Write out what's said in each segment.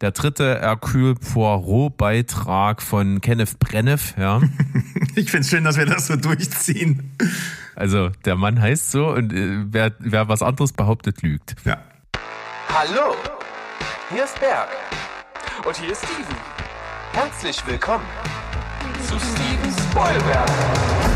der dritte Hercule Poirot-Beitrag von Kenneth Brenneff, ja. ich finde es schön, dass wir das so durchziehen. Also, der Mann heißt so und äh, wer, wer was anderes behauptet, lügt. Ja. Hallo, hier ist Berg. Und hier ist Steven. Herzlich willkommen zu Steven Spoilberg.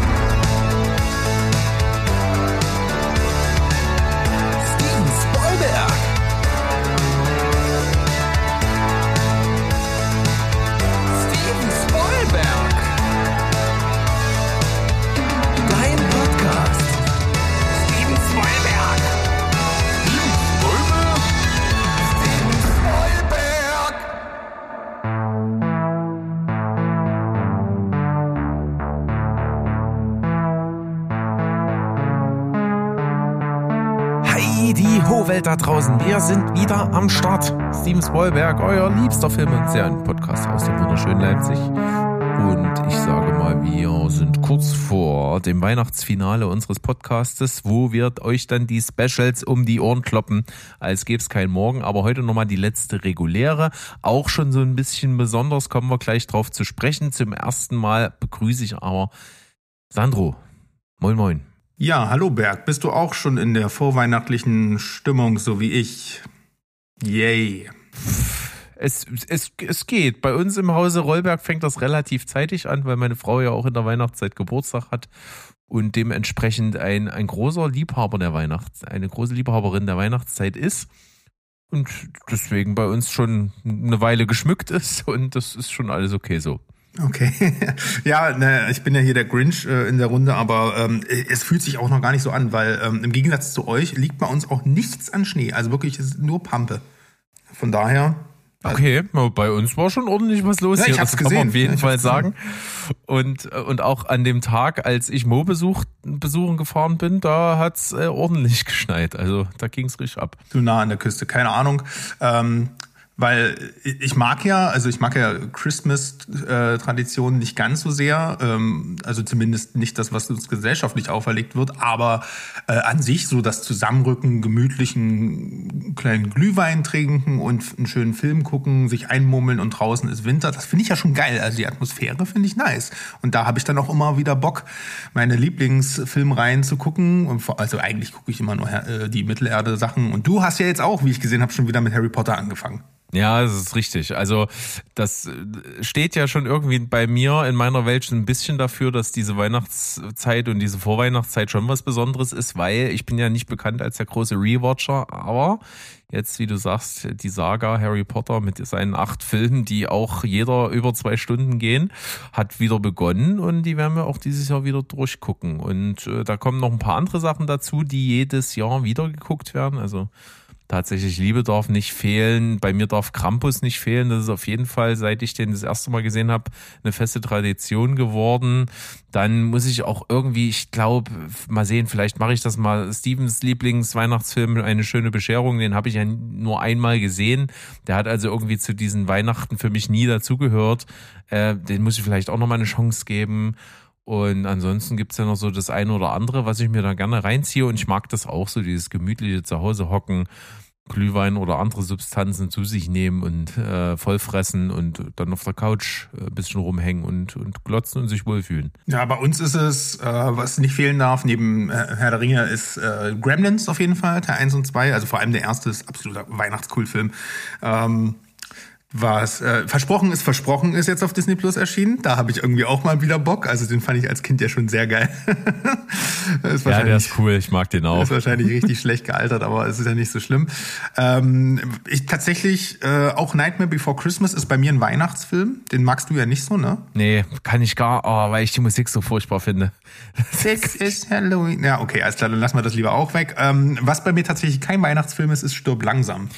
Die Ho-Welt da draußen. Wir sind wieder am Start. Steven Spoilberg, euer liebster Film- und Serien-Podcast aus dem wunderschönen Leipzig. Und ich sage mal, wir sind kurz vor dem Weihnachtsfinale unseres Podcastes, wo wir euch dann die Specials um die Ohren kloppen, als gäbe es keinen Morgen. Aber heute nochmal die letzte reguläre. Auch schon so ein bisschen besonders, kommen wir gleich drauf zu sprechen. Zum ersten Mal begrüße ich aber Sandro. Moin, moin. Ja, hallo Berg. Bist du auch schon in der vorweihnachtlichen Stimmung, so wie ich? Yay. Es, es, es geht. Bei uns im Hause Rollberg fängt das relativ zeitig an, weil meine Frau ja auch in der Weihnachtszeit Geburtstag hat und dementsprechend ein, ein großer Liebhaber der Weihnachts, eine große Liebhaberin der Weihnachtszeit ist. Und deswegen bei uns schon eine Weile geschmückt ist und das ist schon alles okay so. Okay. ja, ne, ich bin ja hier der Grinch äh, in der Runde, aber ähm, es fühlt sich auch noch gar nicht so an, weil ähm, im Gegensatz zu euch liegt bei uns auch nichts an Schnee. Also wirklich, es ist nur Pampe. Von daher. Okay, bei uns war schon ordentlich was los Ja, ich hier. das kann man gesehen. auf jeden Ja, Fall sagen. Und, und auch an dem Tag, als ich Mo besucht, besuchen gefahren bin, da hat's äh, ordentlich geschneit. Also da ging's richtig ab. zu nah an der Küste, keine Ahnung. Ähm, weil ich mag ja, also ich mag ja Christmas-Traditionen nicht ganz so sehr, ähm, also zumindest nicht das, was uns gesellschaftlich auferlegt wird, aber äh, an sich so das Zusammenrücken, gemütlichen kleinen Glühwein trinken und einen schönen Film gucken, sich einmummeln und draußen ist Winter, das finde ich ja schon geil. Also die Atmosphäre finde ich nice. Und da habe ich dann auch immer wieder Bock, meine Lieblingsfilmreihen zu gucken. Also eigentlich gucke ich immer nur äh, die Mittelerde-Sachen. Und du hast ja jetzt auch, wie ich gesehen habe, schon wieder mit Harry Potter angefangen. Ja, das ist richtig. Also das äh, steht ja schon irgendwie bei mir in meiner Welt schon ein bisschen dafür, dass diese Weihnachtszeit und diese Vorweihnachtszeit schon was Besonderes ist, weil ich bin ja nicht bekannt als der große Rewatcher, aber jetzt, wie du sagst, die Saga Harry Potter mit seinen acht Filmen, die auch jeder über zwei Stunden gehen, hat wieder begonnen und die werden wir auch dieses Jahr wieder durchgucken. Und äh, da kommen noch ein paar andere Sachen dazu, die jedes Jahr wieder geguckt werden. Also tatsächlich Liebe darf nicht fehlen. Bei mir darf Krampus nicht fehlen. Das ist auf jeden Fall, seit ich den das erste Mal gesehen habe, eine feste Tradition geworden. Dann muss ich auch irgendwie, ich glaube, mal sehen, vielleicht mache ich das mal. Stevens Lieblingsweihnachtsfilm, eine schöne Bescherung, den habe ich ja nur einmal gesehen. Der hat also irgendwie zu diesen Weihnachten für mich nie dazugehört. Äh, den muss ich vielleicht auch noch mal eine Chance geben. Und ansonsten gibt's ja noch so das eine oder andere, was ich mir da gerne reinziehe. Und ich mag das auch so, dieses gemütliche Zuhause hocken, Glühwein oder andere Substanzen zu sich nehmen und äh, vollfressen und dann auf der Couch äh, ein bisschen rumhängen und, und glotzen und sich wohlfühlen. Ja, bei uns ist es, äh, was nicht fehlen darf, neben äh, Herr der Ringe, ist äh, Gremlins auf jeden Fall, Teil 1 und 2. Also vor allem der erste ist absoluter Weihnachtscool-Film. Ähm, was äh, versprochen ist, versprochen ist jetzt auf Disney Plus erschienen. Da habe ich irgendwie auch mal wieder Bock. Also den fand ich als Kind ja schon sehr geil. Ist Ja, der ist cool, ich mag den auch. ist wahrscheinlich richtig schlecht gealtert, aber es ist ja nicht so schlimm. Ähm, ich tatsächlich äh, auch Nightmare Before Christmas ist bei mir ein Weihnachtsfilm. Den magst du ja nicht so, ne? Nee, kann ich gar, oh, weil ich die Musik so furchtbar finde. Six is Halloween. Ja, okay, alles klar, dann lassen wir das lieber auch weg. Ähm, was bei mir tatsächlich kein Weihnachtsfilm ist, ist Stirb langsam.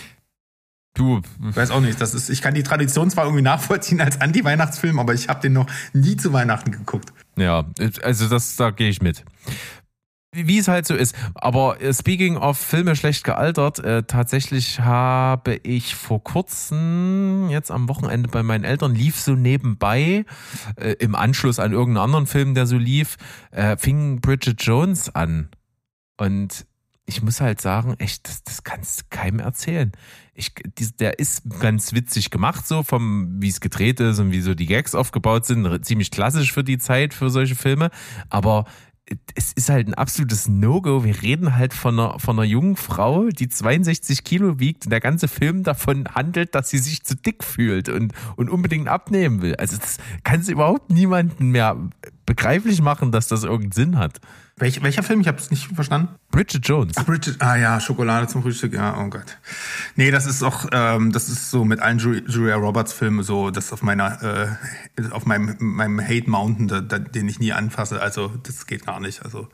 Du, Weiß auch nicht, das ist, ich kann die Tradition zwar irgendwie nachvollziehen als Anti-Weihnachtsfilm, aber ich habe den noch nie zu Weihnachten geguckt. Ja, also das, da gehe ich mit. Wie es halt so ist. Aber äh, speaking of Filme schlecht gealtert, äh, tatsächlich habe ich vor kurzem, jetzt am Wochenende bei meinen Eltern, lief so nebenbei, äh, im Anschluss an irgendeinen anderen Film, der so lief, äh, fing Bridget Jones an. Und ich muss halt sagen, echt, das, das kannst du keinem erzählen. Ich, der ist ganz witzig gemacht, so vom, wie es gedreht ist und wie so die Gags aufgebaut sind. Ziemlich klassisch für die Zeit, für solche Filme. Aber es ist halt ein absolutes No-Go. Wir reden halt von einer, von einer jungen Frau, die 62 Kilo wiegt und der ganze Film davon handelt, dass sie sich zu dick fühlt und, und unbedingt abnehmen will. Also das kann es überhaupt niemanden mehr begreiflich machen, dass das irgendeinen Sinn hat. Welch, welcher Film? Ich habe es nicht verstanden. Bridget Jones. Ach, Bridget, ah ja, Schokolade zum Frühstück, ja, oh Gott. Nee, das ist auch, ähm, das ist so mit allen Ju- Julia Roberts Filmen so, das auf meiner, äh, auf meinem, meinem Hate Mountain, da, da, den ich nie anfasse. Also das geht gar nicht. Also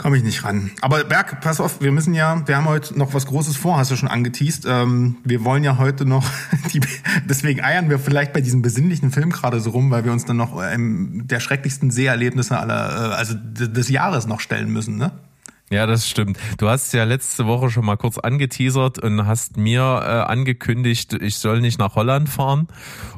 komme ich nicht ran. Aber Berg, pass auf, wir müssen ja, wir haben heute noch was Großes vor, hast du schon angeteased. Ähm, wir wollen ja heute noch, die, deswegen eiern wir vielleicht bei diesem besinnlichen Film gerade so rum, weil wir uns dann noch ähm, der schrecklichsten Seherlebnisse aller, äh, also des Jahres noch stellen müssen, ne? Ja, das stimmt. Du hast ja letzte Woche schon mal kurz angeteasert und hast mir äh, angekündigt, ich soll nicht nach Holland fahren.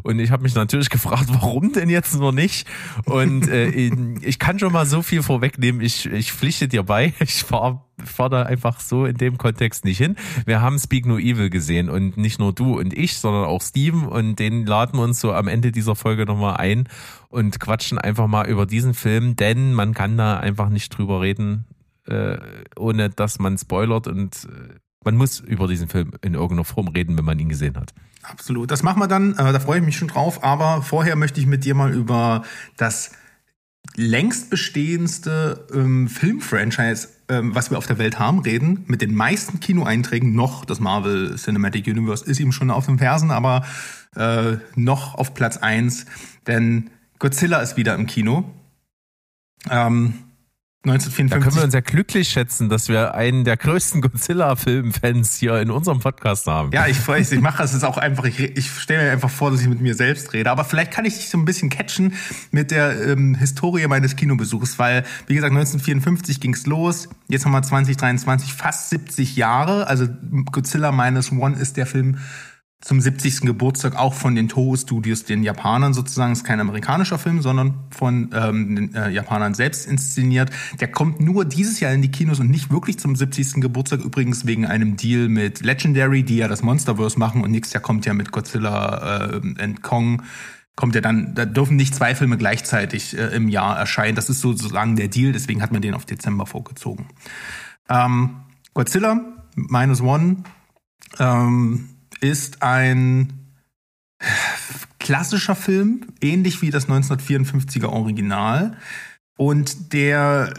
Und ich habe mich natürlich gefragt, warum denn jetzt nur nicht? Und äh, ich kann schon mal so viel vorwegnehmen. Ich, ich pflichte dir bei. Ich fahre fahr da einfach so in dem Kontext nicht hin. Wir haben Speak No Evil gesehen und nicht nur du und ich, sondern auch Steven und den laden wir uns so am Ende dieser Folge nochmal ein und quatschen einfach mal über diesen Film, denn man kann da einfach nicht drüber reden, äh, ohne dass man spoilert und äh, man muss über diesen Film in irgendeiner Form reden, wenn man ihn gesehen hat. Absolut. Das machen wir dann, äh, da freue ich mich schon drauf. Aber vorher möchte ich mit dir mal über das längst bestehendste ähm, Filmfranchise, ähm, was wir auf der Welt haben, reden. Mit den meisten Kinoeinträgen noch. Das Marvel Cinematic Universe ist ihm schon auf den Fersen, aber äh, noch auf Platz eins, Denn Godzilla ist wieder im Kino. Ähm, Da 1954. können wir uns ja glücklich schätzen, dass wir einen der größten Godzilla-Film-Fans hier in unserem Podcast haben. Ja, ich weiß, ich mache es jetzt auch einfach, ich, ich stelle mir einfach vor, dass ich mit mir selbst rede. Aber vielleicht kann ich dich so ein bisschen catchen mit der ähm, Historie meines Kinobesuchs, weil, wie gesagt, 1954 ging's los, jetzt haben wir 2023, fast 70 Jahre. Also Godzilla Minus One ist der Film zum 70. Geburtstag auch von den Toho Studios, den Japanern sozusagen. Ist kein amerikanischer Film, sondern von ähm, den äh, Japanern selbst inszeniert. Der kommt nur dieses Jahr in die Kinos und nicht wirklich zum 70. Geburtstag. Übrigens wegen einem Deal mit Legendary, die ja das Monsterverse machen. Und nächstes Jahr kommt ja mit Godzilla äh, and Kong kommt ja dann, da dürfen nicht zwei Filme gleichzeitig äh, im Jahr erscheinen. Das ist sozusagen der Deal, deswegen hat man den auf Dezember vorgezogen. Ähm, Godzilla, Minus One, ähm, ist ein klassischer Film, ähnlich wie das 1954er Original. Und der,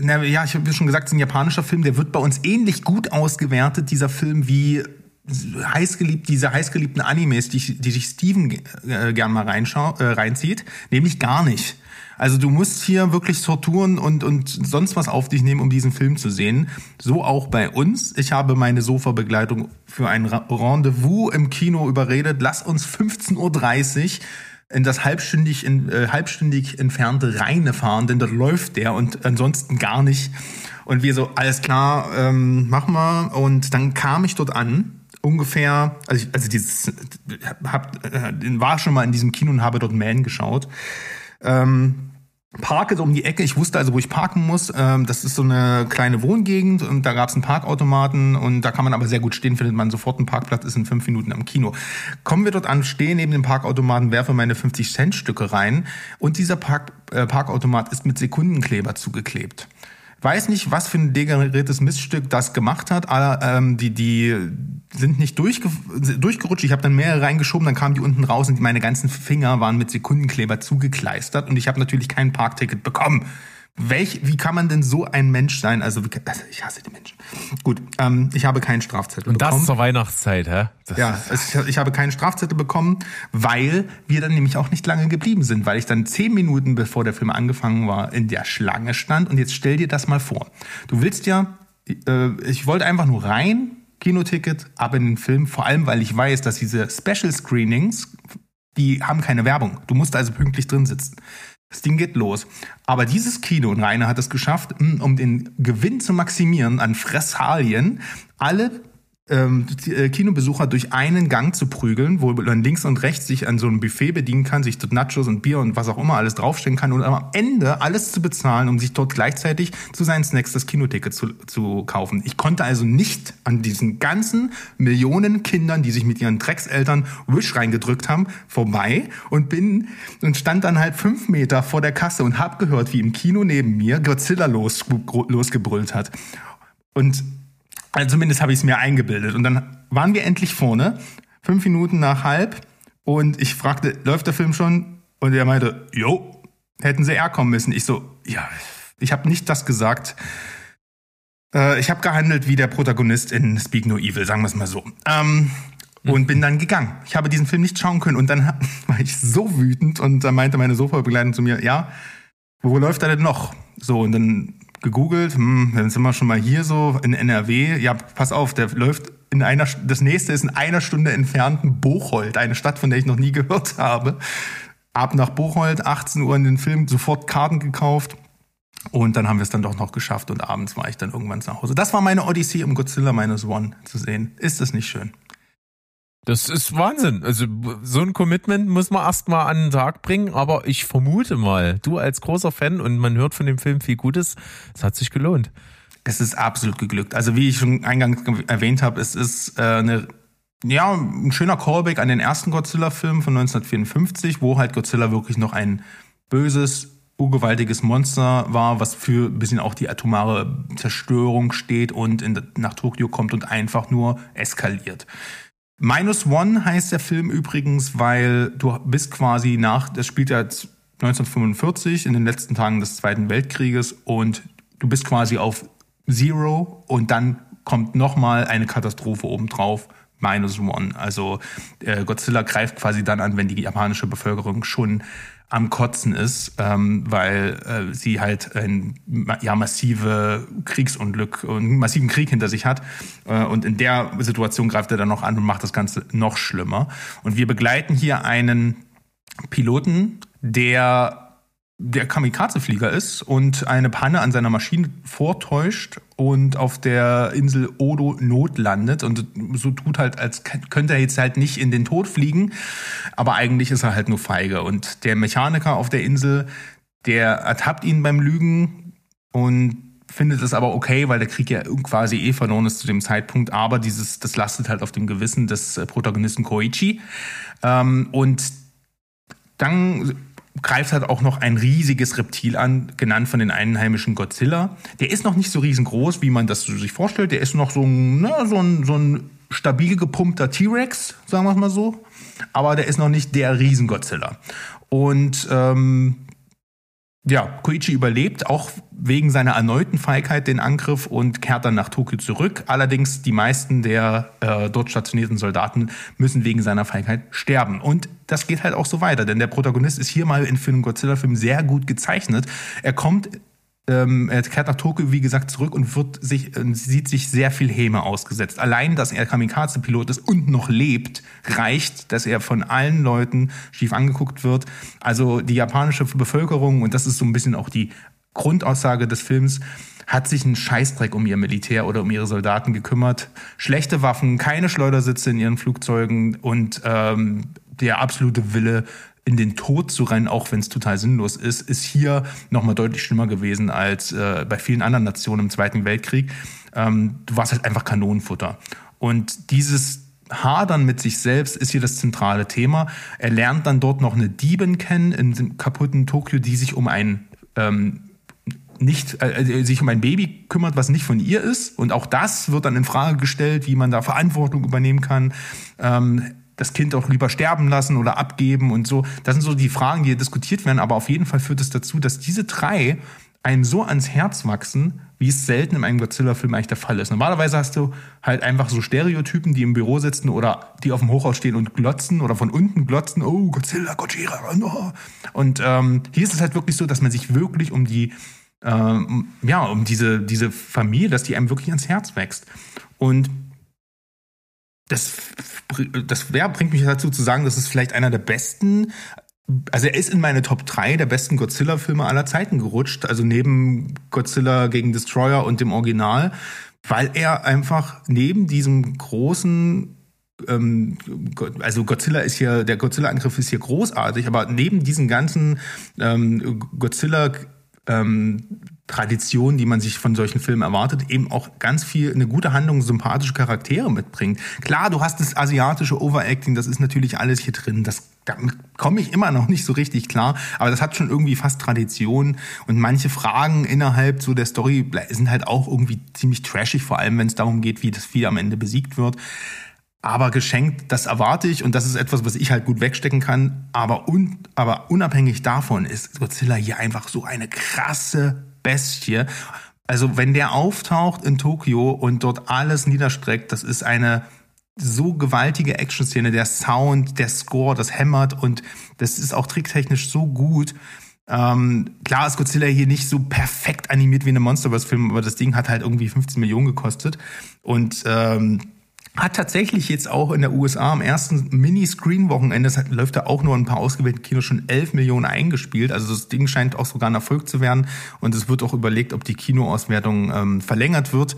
na, ja, ich habe schon gesagt, es ist ein japanischer Film, der wird bei uns ähnlich gut ausgewertet, dieser Film, wie heißgeliebt, diese heißgeliebten Animes, die, die sich Steven äh, gern mal äh, reinzieht, nämlich gar nicht. Also du musst hier wirklich Torturen und, und sonst was auf dich nehmen, um diesen Film zu sehen. So auch bei uns. Ich habe meine Sofa-Begleitung für ein Rendezvous im Kino überredet. Lass uns 15.30 Uhr in das halbstündig, in, äh, halbstündig entfernte Rheine fahren, denn dort läuft der und ansonsten gar nicht. Und wir so, alles klar, ähm, machen wir. Und dann kam ich dort an, ungefähr, also, ich, also dieses, hab, äh, war schon mal in diesem Kino und habe dort Man geschaut. Ähm, parke so um die Ecke. Ich wusste also, wo ich parken muss. Ähm, das ist so eine kleine Wohngegend und da gab es einen Parkautomaten und da kann man aber sehr gut stehen, findet man sofort einen Parkplatz, ist in fünf Minuten am Kino. Kommen wir dort an, stehe neben dem Parkautomaten, werfe meine 50-Cent-Stücke rein und dieser Park, äh, Parkautomat ist mit Sekundenkleber zugeklebt. Weiß nicht, was für ein degeneriertes Missstück das gemacht hat. Aber, ähm, die, die sind nicht durchge durchgerutscht. Ich habe dann mehrere reingeschoben, dann kamen die unten raus und meine ganzen Finger waren mit Sekundenkleber zugekleistert und ich habe natürlich kein Parkticket bekommen. Welch, wie kann man denn so ein Mensch sein? Also, wie, also ich hasse die Menschen. Gut, ähm, ich habe keinen Strafzettel Und bekommen. das zur Weihnachtszeit, hä? Das Ja, es, ich habe keinen Strafzettel bekommen, weil wir dann nämlich auch nicht lange geblieben sind, weil ich dann zehn Minuten bevor der Film angefangen war in der Schlange stand. Und jetzt stell dir das mal vor. Du willst ja, äh, ich wollte einfach nur rein, Kinoticket, ab in den Film, vor allem weil ich weiß, dass diese Special Screenings, die haben keine Werbung. Du musst also pünktlich drin sitzen. Das Ding geht los. Aber dieses Kino, und Rainer hat es geschafft, mh, um den Gewinn zu maximieren an Fressalien, alle ähm, äh, Kinobesucher durch einen Gang zu prügeln, wo man links und rechts sich an so einem Buffet bedienen kann, sich dort Nachos und Bier und was auch immer alles draufstellen kann und am Ende alles zu bezahlen, um sich dort gleichzeitig zu seinen Snacks das Kinoticket zu, zu kaufen. Ich konnte also nicht an diesen ganzen Millionen Kindern, die sich mit ihren Dreckseltern Wish reingedrückt haben, vorbei und bin und stand dann halt fünf Meter vor der Kasse und hab gehört, wie im Kino neben mir Godzilla los, losgebrüllt hat. Und also zumindest habe ich es mir eingebildet. Und dann waren wir endlich vorne, fünf Minuten nach halb. Und ich fragte, läuft der Film schon? Und er meinte, jo, hätten sie eher kommen müssen. Ich so, ja, ich habe nicht das gesagt. Äh, ich habe gehandelt wie der Protagonist in Speak No Evil, sagen wir es mal so. Ähm, und bin dann gegangen. Ich habe diesen Film nicht schauen können. Und dann war ich so wütend und dann meinte meine Sofabegleitung zu mir, ja, wo läuft er denn noch? So, und dann gegoogelt, hm, dann sind wir schon mal hier so in NRW. Ja, pass auf, der läuft in einer, das nächste ist in einer Stunde entfernt Bocholt, eine Stadt, von der ich noch nie gehört habe. Ab nach Bocholt, 18 Uhr in den Film, sofort Karten gekauft. Und dann haben wir es dann doch noch geschafft und abends war ich dann irgendwann zu Hause. Das war meine Odyssee, um Godzilla Minus One zu sehen. Ist das nicht schön? Das ist Wahnsinn. Also so ein Commitment muss man erstmal an den Tag bringen, aber ich vermute mal, du als großer Fan und man hört von dem Film viel Gutes, es hat sich gelohnt. Es ist absolut geglückt. Also wie ich schon eingangs erwähnt habe, es ist äh, eine ja, ein schöner Callback an den ersten Godzilla-Film von 1954, wo halt Godzilla wirklich noch ein böses, urgewaltiges Monster war, was für ein bisschen auch die atomare Zerstörung steht und in, nach Tokio kommt und einfach nur eskaliert. Minus One heißt der Film übrigens, weil du bist quasi nach, das spielt ja 1945 in den letzten Tagen des Zweiten Weltkrieges und du bist quasi auf Zero und dann kommt nochmal eine Katastrophe obendrauf. Minus One. Also äh, Godzilla greift quasi dann an, wenn die japanische Bevölkerung schon am Kotzen ist, ähm, weil äh, sie halt ein ja massive Kriegsunglück und massiven Krieg hinter sich hat äh, und in der Situation greift er dann noch an und macht das Ganze noch schlimmer. Und wir begleiten hier einen Piloten, der der Kamikaze-Flieger ist und eine Panne an seiner Maschine vortäuscht und auf der Insel Odo notlandet und so tut halt, als könnte er jetzt halt nicht in den Tod fliegen, aber eigentlich ist er halt nur feige. Und der Mechaniker auf der Insel, der ertappt ihn beim Lügen und findet es aber okay, weil der Krieg ja quasi eh verloren ist zu dem Zeitpunkt, aber dieses, das lastet halt auf dem Gewissen des Protagonisten Koichi. Ähm, und dann greift halt auch noch ein riesiges Reptil an, genannt von den einheimischen Godzilla. Der ist noch nicht so riesengroß, wie man das sich vorstellt. Der ist noch so ein, ne, so ein, so ein stabil gepumpter T-Rex, sagen wir mal so. Aber der ist noch nicht der Riesengodzilla. Und ähm, ja, Koichi überlebt auch wegen seiner erneuten Feigheit den Angriff und kehrt dann nach Tokio zurück. Allerdings die meisten der äh, dort stationierten Soldaten müssen wegen seiner Feigheit sterben. Und das geht halt auch so weiter, denn der Protagonist ist hier mal in einen Godzilla-Film sehr gut gezeichnet. Er kommt ähm, er kehrt nach Tokio, wie gesagt, zurück und wird sich, äh, sieht sich sehr viel Häme ausgesetzt. Allein, dass er Kamikaze-Pilot ist und noch lebt, reicht, dass er von allen Leuten schief angeguckt wird. Also die japanische Bevölkerung, und das ist so ein bisschen auch die Grundaussage des Films, hat sich einen Scheißdreck um ihr Militär oder um ihre Soldaten gekümmert. Schlechte Waffen, keine Schleudersitze in ihren Flugzeugen und ähm, der absolute Wille, in den Tod zu rennen, auch wenn es total sinnlos ist, ist hier nochmal deutlich schlimmer gewesen als äh, bei vielen anderen Nationen im Zweiten Weltkrieg. Ähm, du warst halt einfach Kanonenfutter. Und dieses Hadern mit sich selbst ist hier das zentrale Thema. Er lernt dann dort noch eine Diebin kennen in dem kaputten Tokio, die sich um ein ähm, nicht äh, sich um ein Baby kümmert, was nicht von ihr ist. Und auch das wird dann in Frage gestellt, wie man da Verantwortung übernehmen kann. Ähm, das Kind auch lieber sterben lassen oder abgeben und so. Das sind so die Fragen, die hier diskutiert werden. Aber auf jeden Fall führt es dazu, dass diese drei einem so ans Herz wachsen, wie es selten in einem Godzilla-Film eigentlich der Fall ist. Normalerweise hast du halt einfach so Stereotypen, die im Büro sitzen oder die auf dem Hochhaus stehen und glotzen oder von unten glotzen, oh, Godzilla, Godzilla, no. Und ähm, hier ist es halt wirklich so, dass man sich wirklich um die, ähm, ja, um diese, diese Familie, dass die einem wirklich ans Herz wächst. Und das, das ja, bringt mich dazu zu sagen, das ist vielleicht einer der besten, also er ist in meine Top 3 der besten Godzilla-Filme aller Zeiten gerutscht. Also neben Godzilla gegen Destroyer und dem Original weil er einfach neben diesem großen ähm, also Godzilla ist hier, der Godzilla-Angriff ist hier großartig, aber neben diesen ganzen ähm, Godzilla ähm, Tradition, die man sich von solchen Filmen erwartet, eben auch ganz viel eine gute Handlung, sympathische Charaktere mitbringt. Klar, du hast das asiatische Overacting, das ist natürlich alles hier drin. Das damit komme ich immer noch nicht so richtig klar, aber das hat schon irgendwie fast Tradition und manche Fragen innerhalb so der Story sind halt auch irgendwie ziemlich trashig, vor allem wenn es darum geht, wie das Vieh am Ende besiegt wird. Aber geschenkt, das erwarte ich und das ist etwas, was ich halt gut wegstecken kann. Aber, un, aber unabhängig davon ist Godzilla hier einfach so eine krasse Bestie. Also wenn der auftaucht in Tokio und dort alles niederstreckt, das ist eine so gewaltige Action-Szene. Der Sound, der Score, das hämmert und das ist auch tricktechnisch so gut. Ähm, klar ist Godzilla hier nicht so perfekt animiert wie in einem Monsterverse-Film, aber das Ding hat halt irgendwie 15 Millionen gekostet. Und ähm, hat tatsächlich jetzt auch in der USA am ersten Mini-Screen-Wochenende, das läuft da auch nur ein paar ausgewählte Kinos, schon 11 Millionen eingespielt. Also das Ding scheint auch sogar ein Erfolg zu werden. Und es wird auch überlegt, ob die Kinoauswertung ähm, verlängert wird.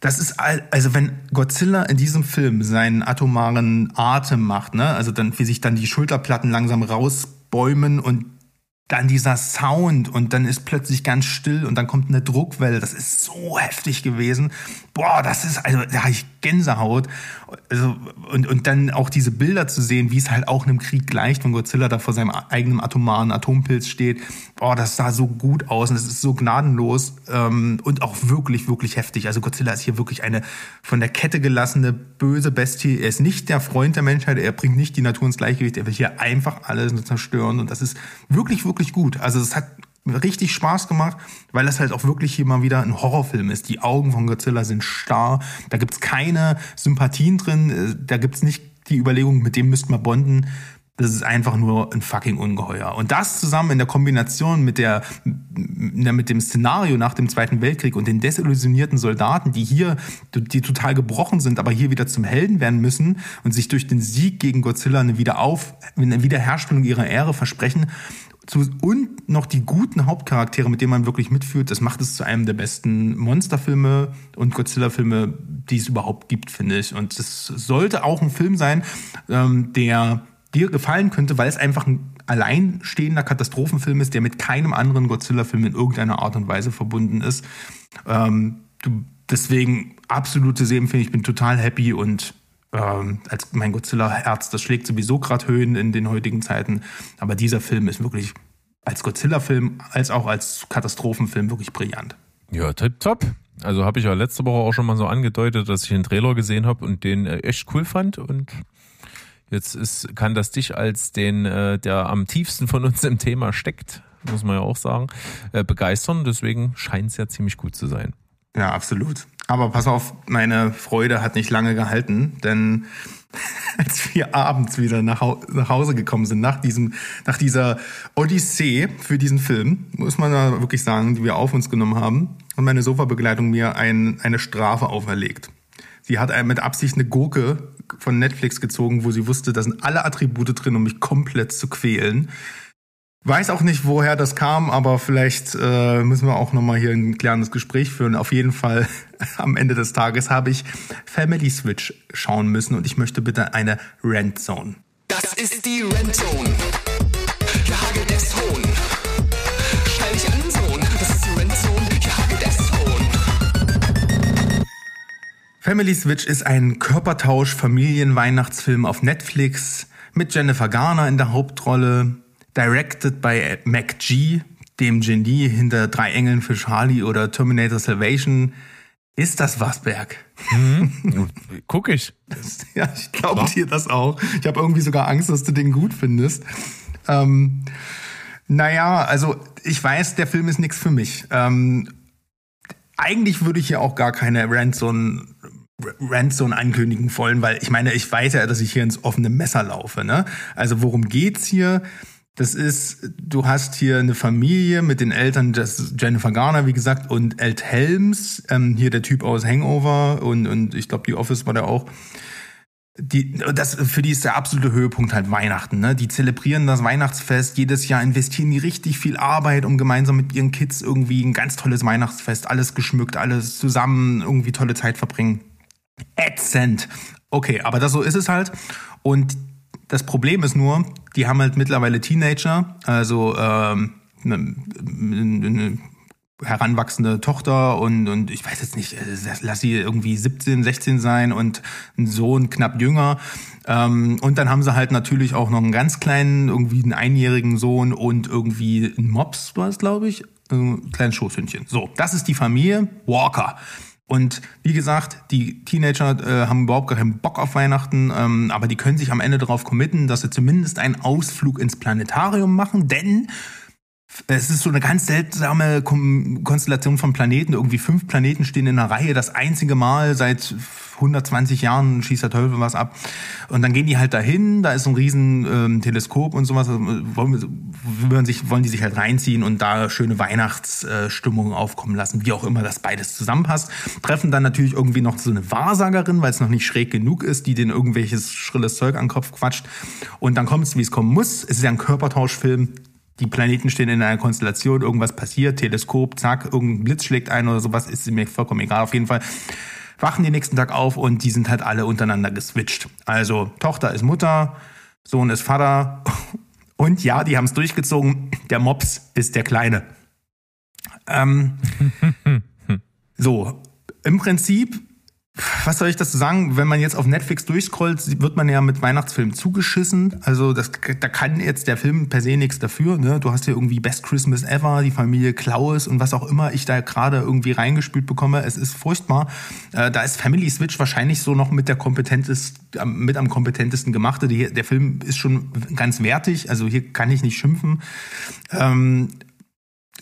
Das ist, also wenn Godzilla in diesem Film seinen atomaren Atem macht, ne, also dann, wie sich dann die Schulterplatten langsam rausbäumen und dann dieser Sound und dann ist plötzlich ganz still und dann kommt eine Druckwelle. Das ist so heftig gewesen. Boah, das ist, also da habe ich Gänsehaut. Also, und, und dann auch diese Bilder zu sehen, wie es halt auch in einem Krieg gleicht, wenn Godzilla da vor seinem eigenen atomaren Atompilz steht. Boah, das sah so gut aus und es ist so gnadenlos ähm, und auch wirklich, wirklich heftig. Also Godzilla ist hier wirklich eine von der Kette gelassene, böse Bestie. Er ist nicht der Freund der Menschheit, er bringt nicht die Natur ins Gleichgewicht, er will hier einfach alles zerstören und das ist wirklich, wirklich gut. Also es hat richtig Spaß gemacht, weil das halt auch wirklich hier mal wieder ein Horrorfilm ist. Die Augen von Godzilla sind starr, da gibt's keine Sympathien drin, äh, da gibt's nicht die Überlegung, mit dem müssten wir bonden. Das ist einfach nur ein fucking Ungeheuer. Und das zusammen in der Kombination mit der, mit dem Szenario nach dem Zweiten Weltkrieg und den desillusionierten Soldaten, die hier, die total gebrochen sind, aber hier wieder zum Helden werden müssen und sich durch den Sieg gegen Godzilla eine Wiederauf, eine Wiederherstellung ihrer Ehre versprechen, und noch die guten Hauptcharaktere, mit denen man wirklich mitfühlt, das macht es zu einem der besten Monsterfilme und Godzilla-Filme, die es überhaupt gibt, finde ich. Und es sollte auch ein Film sein, ähm, der dir gefallen könnte, weil es einfach ein alleinstehender Katastrophenfilm ist, der mit keinem anderen Godzilla-Film in irgendeiner Art und Weise verbunden ist. Ähm, du, deswegen absolute Sehempfehlung. Ich bin total happy und ähm, als mein Godzilla-Herz, das schlägt sowieso gerade Höhen in den heutigen Zeiten. Aber dieser Film ist wirklich als Godzilla-Film als auch als Katastrophenfilm wirklich brillant. Ja, tip top. Also habe ich ja letzte Woche auch schon mal so angedeutet, dass ich den Trailer gesehen habe und den äh, echt cool fand und jetzt ist, kann das dich als den, äh, der am tiefsten von uns im Thema steckt, muss man ja auch sagen, äh, begeistern. Deswegen scheint es ja ziemlich gut zu sein. Ja, absolut. Aber pass auf, meine Freude hat nicht lange gehalten, denn als wir abends wieder nach, Hause gekommen sind, nach diesem, nach dieser Odyssee für diesen Film, muss man da wirklich sagen, die wir auf uns genommen haben, hat meine Sofabegleitung mir ein, eine Strafe auferlegt. Sie hat mit Absicht eine Gurke von Netflix gezogen, wo sie wusste, da sind alle Attribute drin, um mich komplett zu quälen. Weiß auch nicht, woher das kam, aber vielleicht äh, müssen wir auch nochmal hier ein klärendes Gespräch führen. Auf jeden Fall am Ende des Tages habe ich Family Switch schauen müssen und ich möchte bitte eine Rent Zone. Das ist die Rent Zone. Hier hagelt es Hohn. Schnall dich an, Sohn. Das ist die Rent Zone. Hier hagelt es Hohn. Family Switch ist ein Körpertausch-Familien-Weihnachtsfilm auf Netflix mit Jennifer Garner in der Hauptrolle, directed by Mac G, dem Genie hinter Drei Engeln für Charlie oder Terminator Salvation. Ist das was, Berg? Mhm. Guck ich. ja, ich glaube dir das auch. Ich habe irgendwie sogar Angst, dass du den gut findest. Ähm, naja, also ich weiß, der Film ist nichts für mich. Ähm, eigentlich würde ich ja auch gar keine Randzone Randzone ankündigen wollen, weil ich meine, ich weiß ja, dass ich hier ins offene Messer laufe. Ne? Also worum geht's hier? Das ist, du hast hier eine Familie mit den Eltern, das Jennifer Garner, wie gesagt, und Ed Helms, ähm, hier der Typ aus Hangover und, und ich glaube, die Office war der auch. die, das, für die ist der absolute Höhepunkt halt Weihnachten. Ne? Die zelebrieren das Weihnachtsfest jedes Jahr, investieren die richtig viel Arbeit, um gemeinsam mit ihren Kids irgendwie ein ganz tolles Weihnachtsfest, alles geschmückt, alles zusammen, irgendwie tolle Zeit verbringen. Ätzend. Okay, aber das so ist es halt. Und das Problem ist nur, die haben halt mittlerweile Teenager, also ähm, eine, eine heranwachsende Tochter und, und ich weiß jetzt nicht, lass sie irgendwie 17, 16 sein und ein Sohn knapp jünger. Ähm, und dann haben sie halt natürlich auch noch einen ganz kleinen, irgendwie einen einjährigen Sohn und irgendwie einen Mops war es, glaube ich, ein kleines Schoßhündchen. So, das ist die Familie Walker. Und wie gesagt, die Teenager äh, haben überhaupt gar keinen Bock auf Weihnachten, ähm, aber die können sich am Ende darauf committen, dass sie zumindest einen Ausflug ins Planetarium machen, denn es ist so eine ganz seltsame Konstellation von Planeten. Irgendwie fünf Planeten stehen in einer Reihe. Das einzige Mal seit 120 Jahren schießt der Teufel was ab. Und dann gehen die halt dahin. Da ist so ein riesen ähm, Teleskop und sowas. Also, wollen, sich, wollen die sich halt reinziehen und da schöne Weihnachtsstimmung aufkommen lassen. Wie auch immer das beides zusammenpasst. Treffen dann natürlich irgendwie noch so eine Wahrsagerin, weil es noch nicht schräg genug ist, die den irgendwelches schrilles Zeug an den Kopf quatscht. Und dann kommt es, wie es kommen muss. Es ist ja ein Körpertauschfilm die Planeten stehen in einer Konstellation, irgendwas passiert, Teleskop, zack, irgendein Blitz schlägt ein oder sowas, ist mir vollkommen egal. Auf jeden Fall wachen die nächsten Tag auf und die sind halt alle untereinander geswitcht. Also Tochter ist Mutter, Sohn ist Vater und ja, die haben es durchgezogen, der Mops ist der Kleine. Ähm, so, im Prinzip was soll ich dazu sagen? Wenn man jetzt auf Netflix durchscrollt, wird man ja mit Weihnachtsfilmen zugeschissen. Also das, da kann jetzt der Film per se nichts dafür. Ne? Du hast ja irgendwie Best Christmas Ever, die Familie Klaus und was auch immer ich da gerade irgendwie reingespült bekomme. Es ist furchtbar. Äh, da ist Family Switch wahrscheinlich so noch mit der kompetentest, mit am kompetentesten gemachte. Die, der Film ist schon ganz wertig. Also hier kann ich nicht schimpfen. Ähm,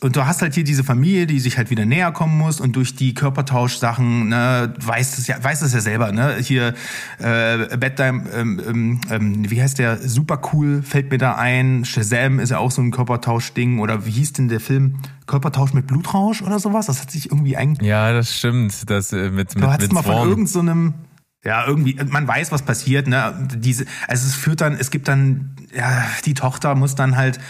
und du hast halt hier diese Familie, die sich halt wieder näher kommen muss und durch die Körpertauschsachen, ne, weißt es ja, weißt es ja selber, ne? Hier äh, Bedtime, ähm, ähm, ähm, wie heißt der? Super cool, fällt mir da ein. Shazam ist ja auch so ein Körpertausch-Ding. Oder wie hieß denn der Film? Körpertausch mit Blutrausch oder sowas? Das hat sich irgendwie eigentlich. Ja, das stimmt. Das äh, mit, mit, du hast mit mal von irgendeinem ja, irgendwie, man weiß, was passiert, ne? Diese, also es führt dann, es gibt dann, ja, die Tochter muss dann halt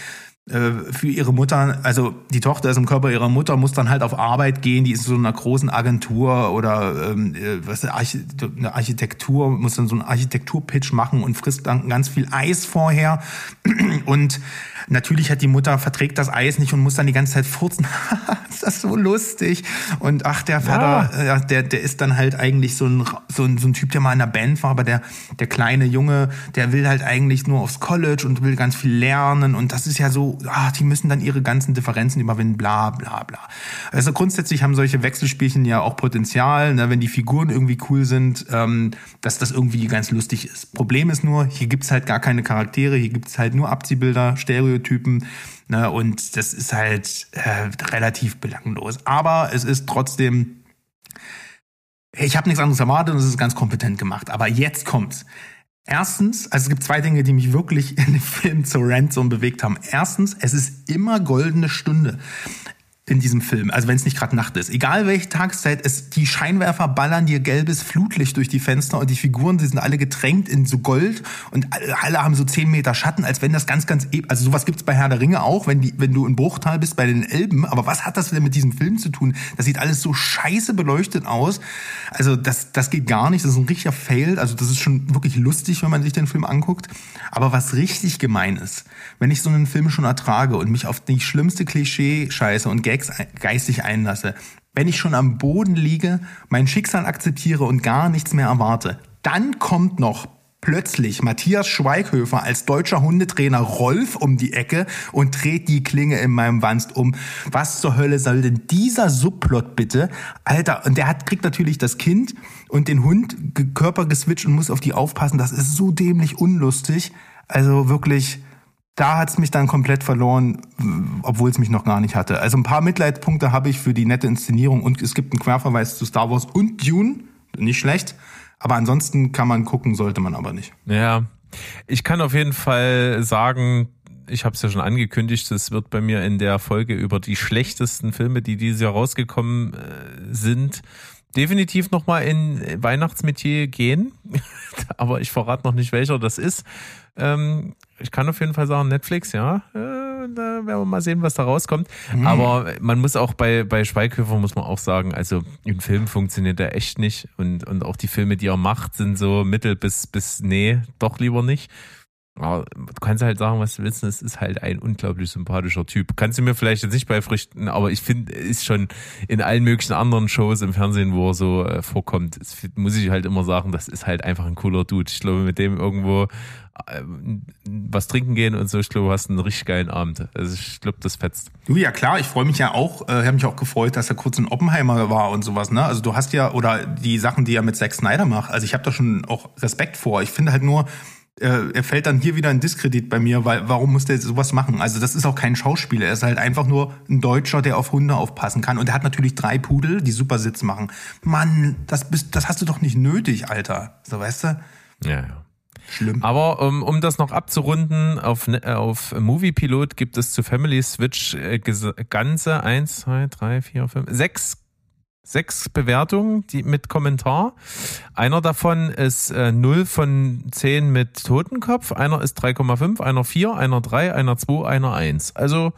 für ihre Mutter, also die Tochter ist im Körper ihrer Mutter, muss dann halt auf Arbeit gehen, die ist in so einer großen Agentur oder ähm, äh, was eine Architektur, muss dann so einen Architekturpitch machen und frisst dann ganz viel Eis vorher. Und natürlich hat die Mutter, verträgt das Eis nicht und muss dann die ganze Zeit furzen. ist das so lustig. Und ach, der Vater, ja. äh, der, der ist dann halt eigentlich so ein, so ein, so ein Typ, der mal in der Band war, aber der, der kleine Junge, der will halt eigentlich nur aufs College und will ganz viel lernen. Und das ist ja so, ah, die müssen dann ihre ganzen Differenzen überwinden, bla bla bla. Also grundsätzlich haben solche Wechselspielchen ja auch Potenzial, ne, wenn die Figuren irgendwie cool sind, ähm, dass das irgendwie ganz lustig ist. Problem ist nur, hier gibt's halt gar keine Charaktere, hier gibt's halt nur Abziehbilder, Stereotypen. Ne, und das ist halt äh, relativ belanglos. Aber es ist trotzdem ich habe nichts anderes erwartet und es ist ganz kompetent gemacht. Aber jetzt kommt's. Erstens, also es gibt zwei Dinge, die mich wirklich in dem Film zur Randzone bewegt haben. Erstens, es ist immer goldene Stunde in diesem Film, also wenn es nicht gerade Nacht ist. Egal welche Tageszeit, es, die Scheinwerfer ballern dir gelbes Flutlicht durch die Fenster und die Figuren, die sind alle getränkt in so Gold und alle, alle haben so zehn Meter Schatten, als wenn das ganz, ganz, e also sowas gibt's bei Herr der Ringe auch, wenn, die, wenn du in Bruchtal bist bei den Elben, aber was hat das denn mit diesem Film zu tun? Das sieht alles so scheiße beleuchtet aus. Also das, das geht gar nicht, das ist ein richtiger Fail, also das ist schon wirklich lustig, wenn man sich den Film anguckt. Aber was richtig gemein ist, wenn ich so einen Film schon ertrage und mich auf die schlimmste Klischee-Scheiße und Gags geistig einlasse, wenn ich schon am Boden liege, mein Schicksal akzeptiere und gar nichts mehr erwarte, dann kommt noch plötzlich Matthias Schweighöfer als deutscher Hundetrainer Rolf um die Ecke und dreht die Klinge in meinem Wanst um. Was zur Hölle soll denn dieser Subplot bitte? Alter, und der hat, kriegt natürlich das Kind und den Hund Körper geswitcht und muss auf die aufpassen. Das ist so dämlich unlustig. Also wirklich, da hat's mich dann komplett verloren, obwohl es mich noch gar nicht hatte. Also ein paar Mitleidspunkte habe ich für die nette Inszenierung und es gibt einen Querverweis zu Star Wars und Dune, nicht schlecht. Aber ansonsten kann man gucken, sollte man aber nicht. Ja, ich kann auf jeden Fall sagen, ich habe es ja schon angekündigt, es wird bei mir in der Folge über die schlechtesten Filme, die dieses Jahr rausgekommen äh, sind, definitiv nochmal in Weihnachtsmetier gehen, aber ich verrate noch nicht, welcher das ist. Ähm, ich kann auf jeden Fall sagen, Netflix, ja. Äh, da werden wir mal sehen, was da rauskommt. Mhm. Aber man muss auch bei, bei Schweighöfer muss man auch sagen, also ein Film funktioniert da echt nicht. Und, und auch die Filme, die er macht, sind so mittel bis, bis nee, doch lieber nicht. Aber du kannst halt sagen, was du willst, es ist halt ein unglaublich sympathischer Typ. Kannst du mir vielleicht jetzt nicht beifrichten, aber ich finde, ist schon in allen möglichen anderen Shows im Fernsehen, wo er so äh, vorkommt, muss ich halt immer sagen, das ist halt einfach ein cooler Dude. Ich glaube, mit dem irgendwo äh, was trinken gehen und so, ich glaube, du hast einen richtig geilen Abend. Also ich glaube, das fetzt. Du, ja klar, ich freue mich ja auch, äh, habe mich auch gefreut, dass er kurz in Oppenheimer war und sowas, ne? Also du hast ja, oder die Sachen, die er mit Zack Snyder macht, also ich habe da schon auch Respekt vor. Ich finde halt nur, er fällt dann hier wieder in Diskredit bei mir, weil warum muss der sowas machen? Also das ist auch kein Schauspieler, er ist halt einfach nur ein Deutscher, der auf Hunde aufpassen kann und er hat natürlich drei Pudel, die super Sitz machen. Mann, das bist, das hast du doch nicht nötig, Alter. So weißt du? Ja, ja. Schlimm. Aber um, um das noch abzurunden, auf, ne, auf Movie Pilot gibt es zu Family Switch äh, ganze eins, zwei, drei, vier, fünf, sechs sechs Bewertungen die, mit Kommentar. Einer davon ist äh, 0 von 10 mit Totenkopf, einer ist 3,5, einer 4, einer 3, einer 2, einer 1. Also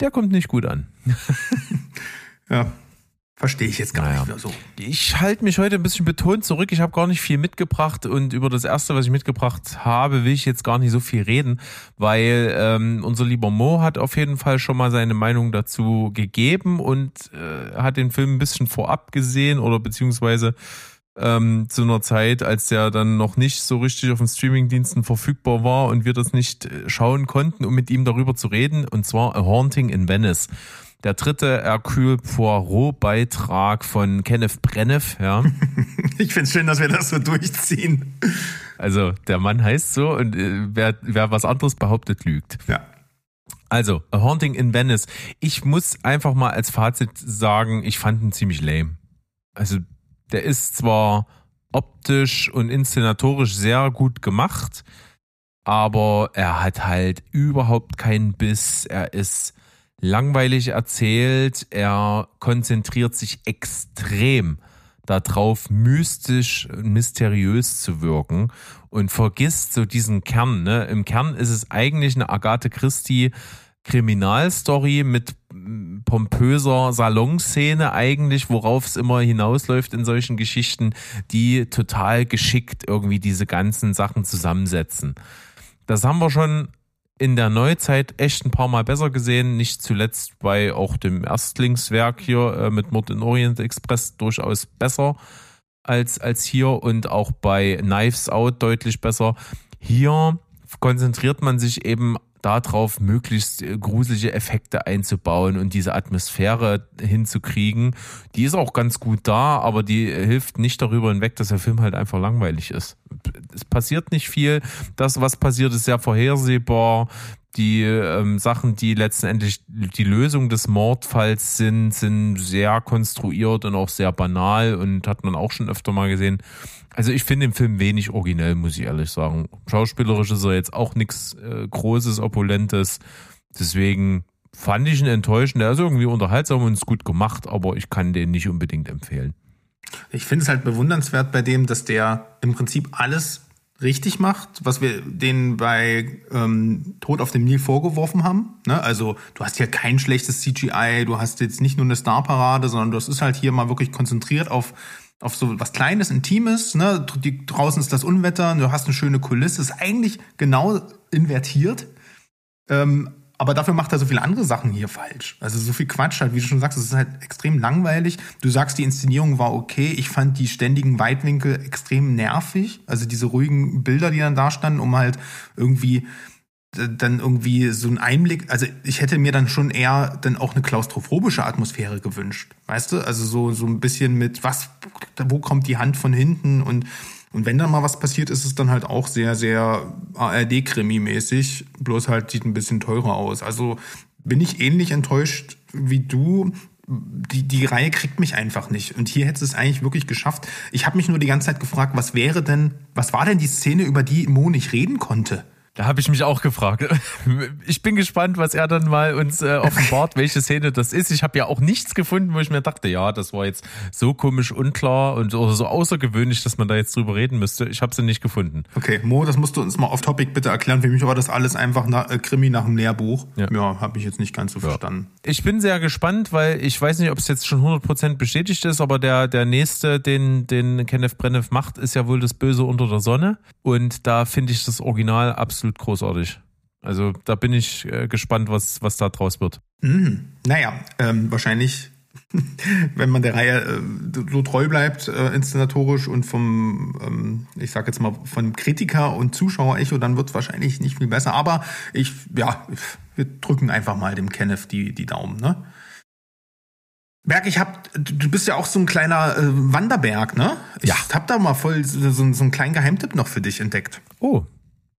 der kommt nicht gut an. ja. Verstehe ich jetzt gar naja. nicht mehr so. Ich halte mich heute ein bisschen betont zurück. Ich habe gar nicht viel mitgebracht und über das erste, was ich mitgebracht habe, will ich jetzt gar nicht so viel reden, weil ähm, unser lieber Mo hat auf jeden Fall schon mal seine Meinung dazu gegeben und äh, hat den Film ein bisschen vorab gesehen oder beziehungsweise ähm, zu einer Zeit, als der dann noch nicht so richtig auf den Streamingdiensten verfügbar war und wir das nicht äh, schauen konnten, um mit ihm darüber zu reden, und zwar A Haunting in Venice der dritte Hercule Poirot-Beitrag von Kenneth Brenneff, ja. ich finde es schön, dass wir das so durchziehen. Also, der Mann heißt so und äh, wer, wer was anderes behauptet, lügt. Ja. Also, A Haunting in Venice. Ich muss einfach mal als Fazit sagen, ich fand ihn ziemlich lame. Also, der ist zwar optisch und inszenatorisch sehr gut gemacht, aber er hat halt überhaupt keinen Biss. Er ist langweilig erzählt. Er konzentriert sich extrem darauf, mystisch, mysteriös zu wirken und vergisst so diesen Kern. Ne? Im Kern ist es eigentlich eine Agathe Christie Kriminalstory mit pompöser Salonszene eigentlich, worauf es immer hinausläuft in solchen Geschichten, die total geschickt irgendwie diese ganzen Sachen zusammensetzen. Das haben wir schon in der Neuzeit echt ein paar Mal besser gesehen, nicht zuletzt bei auch dem Erstlingswerk hier äh, mit Mord in Orient Express durchaus besser als, als hier und auch bei Knives Out deutlich besser. Hier konzentriert man sich eben darauf, möglichst äh, gruselige Effekte einzubauen und diese Atmosphäre hinzukriegen. Die ist auch ganz gut da, aber die hilft nicht darüber hinweg, dass der Film halt einfach langweilig ist. Es passiert nicht viel. Das, was passiert, ist sehr vorhersehbar. Die ähm, Sachen, die letztendlich die Lösung des Mordfalls sind, sind sehr konstruiert und auch sehr banal und hat man auch schon öfter mal gesehen. Also ich finde den Film wenig originell, muss ich ehrlich sagen. Schauspielerisch ist er jetzt auch nichts äh, Großes, Opulentes. Deswegen fand ich ihn enttäuschend. Er ist irgendwie unterhaltsam und ist gut gemacht, aber ich kann den nicht unbedingt empfehlen. Ich finde es halt bewundernswert bei dem, dass der im Prinzip alles richtig macht, was wir denen bei ähm, Tod auf dem Nil vorgeworfen haben. Ne? Also du hast hier kein schlechtes CGI, du hast jetzt nicht nur eine Starparade, sondern das ist halt hier mal wirklich konzentriert auf auf so was Kleines, Intimes, ne? Die, draußen ist das Unwetter, du hast eine schöne Kulisse, ist eigentlich genau invertiert. Ähm, aber dafür macht er so viele andere Sachen hier falsch. Also so viel Quatsch halt, wie du schon sagst, es ist halt extrem langweilig. Du sagst, die Inszenierung war okay. Ich fand die ständigen Weitwinkel extrem nervig. Also diese ruhigen Bilder, die dann da standen, um halt irgendwie dann irgendwie so ein Einblick, also ich hätte mir dann schon eher dann auch eine klaustrophobische Atmosphäre gewünscht, weißt du? Also so, so ein bisschen mit, was, wo kommt die Hand von hinten und, und wenn dann mal was passiert, ist es dann halt auch sehr, sehr ARD-Krimi-mäßig, bloß halt sieht ein bisschen teurer aus. Also bin ich ähnlich enttäuscht wie du. Die, die Reihe kriegt mich einfach nicht. Und hier hätte es eigentlich wirklich geschafft. Ich habe mich nur die ganze Zeit gefragt, was wäre denn, was war denn die Szene, über die Mo nicht reden konnte? Da habe ich mich auch gefragt. Ich bin gespannt, was er dann mal uns äh, offenbart, welche Szene das ist. Ich habe ja auch nichts gefunden, wo ich mir dachte, ja, das war jetzt so komisch unklar und so, außergewöhnlich, dass man da jetzt drüber reden müsste. Ich habe sie nicht gefunden. Okay, Mo, das musst du uns mal off Topic bitte erklären. Für mich war das alles einfach nach, äh, Krimi nach dem Lehrbuch. Ja. Ja, habe ich jetzt nicht ganz so verstanden. Ich bin sehr gespannt, weil ich weiß nicht, ob es jetzt schon 100% bestätigt ist, aber der, der nächste, den, den Kenneth Branagh macht, ist ja wohl das Böse unter der Sonne. Und da finde ich das Original absolut großartig. Also da bin ich äh, gespannt, was, was da draus wird. Mhm. Naja, ähm, wahrscheinlich, wenn man der Reihe äh, so treu bleibt, äh, inszenatorisch und vom, ähm, ich sag jetzt mal, von Kritiker und Zuschauer-Echo, dann wird es wahrscheinlich nicht viel besser. Aber ich, ja, wir drücken einfach mal dem Kenneth die, die Daumen, ne? Berg, ich hab, du bist ja auch so ein kleiner äh, Wanderberg, ne? Ich Ja. hab da mal voll so, so, so einen kleinen Geheimtipp noch für dich entdeckt. Oh,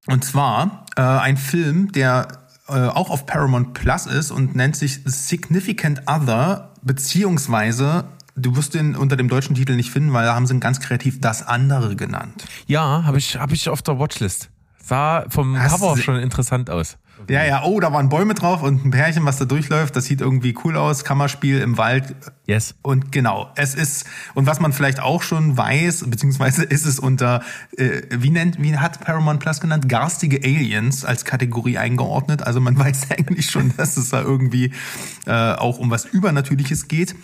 Und zwar äh, ein Film, der äh, auch auf Paramount Plus ist und nennt sich Significant Other, beziehungsweise du wirst den unter dem deutschen Titel nicht finden, weil da haben sie ihn ganz kreativ das andere genannt. ja, habe ich, hab ich auf der Watchlist. Sah vom Hast Cover schon interessant aus. Ja, ja, oh, da waren Bäume drauf und ein Pärchen, was da durchläuft, das sieht irgendwie cool aus, Kammerspiel im Wald. Yes. Und genau, es ist, und was man vielleicht auch schon weiß, beziehungsweise ist es unter, äh, wie nennt, wie hat Paramount Plus genannt? Garstige Aliens als Kategorie eingeordnet. Also man weiß eigentlich schon, dass es da irgendwie äh, auch um was Übernatürliches geht.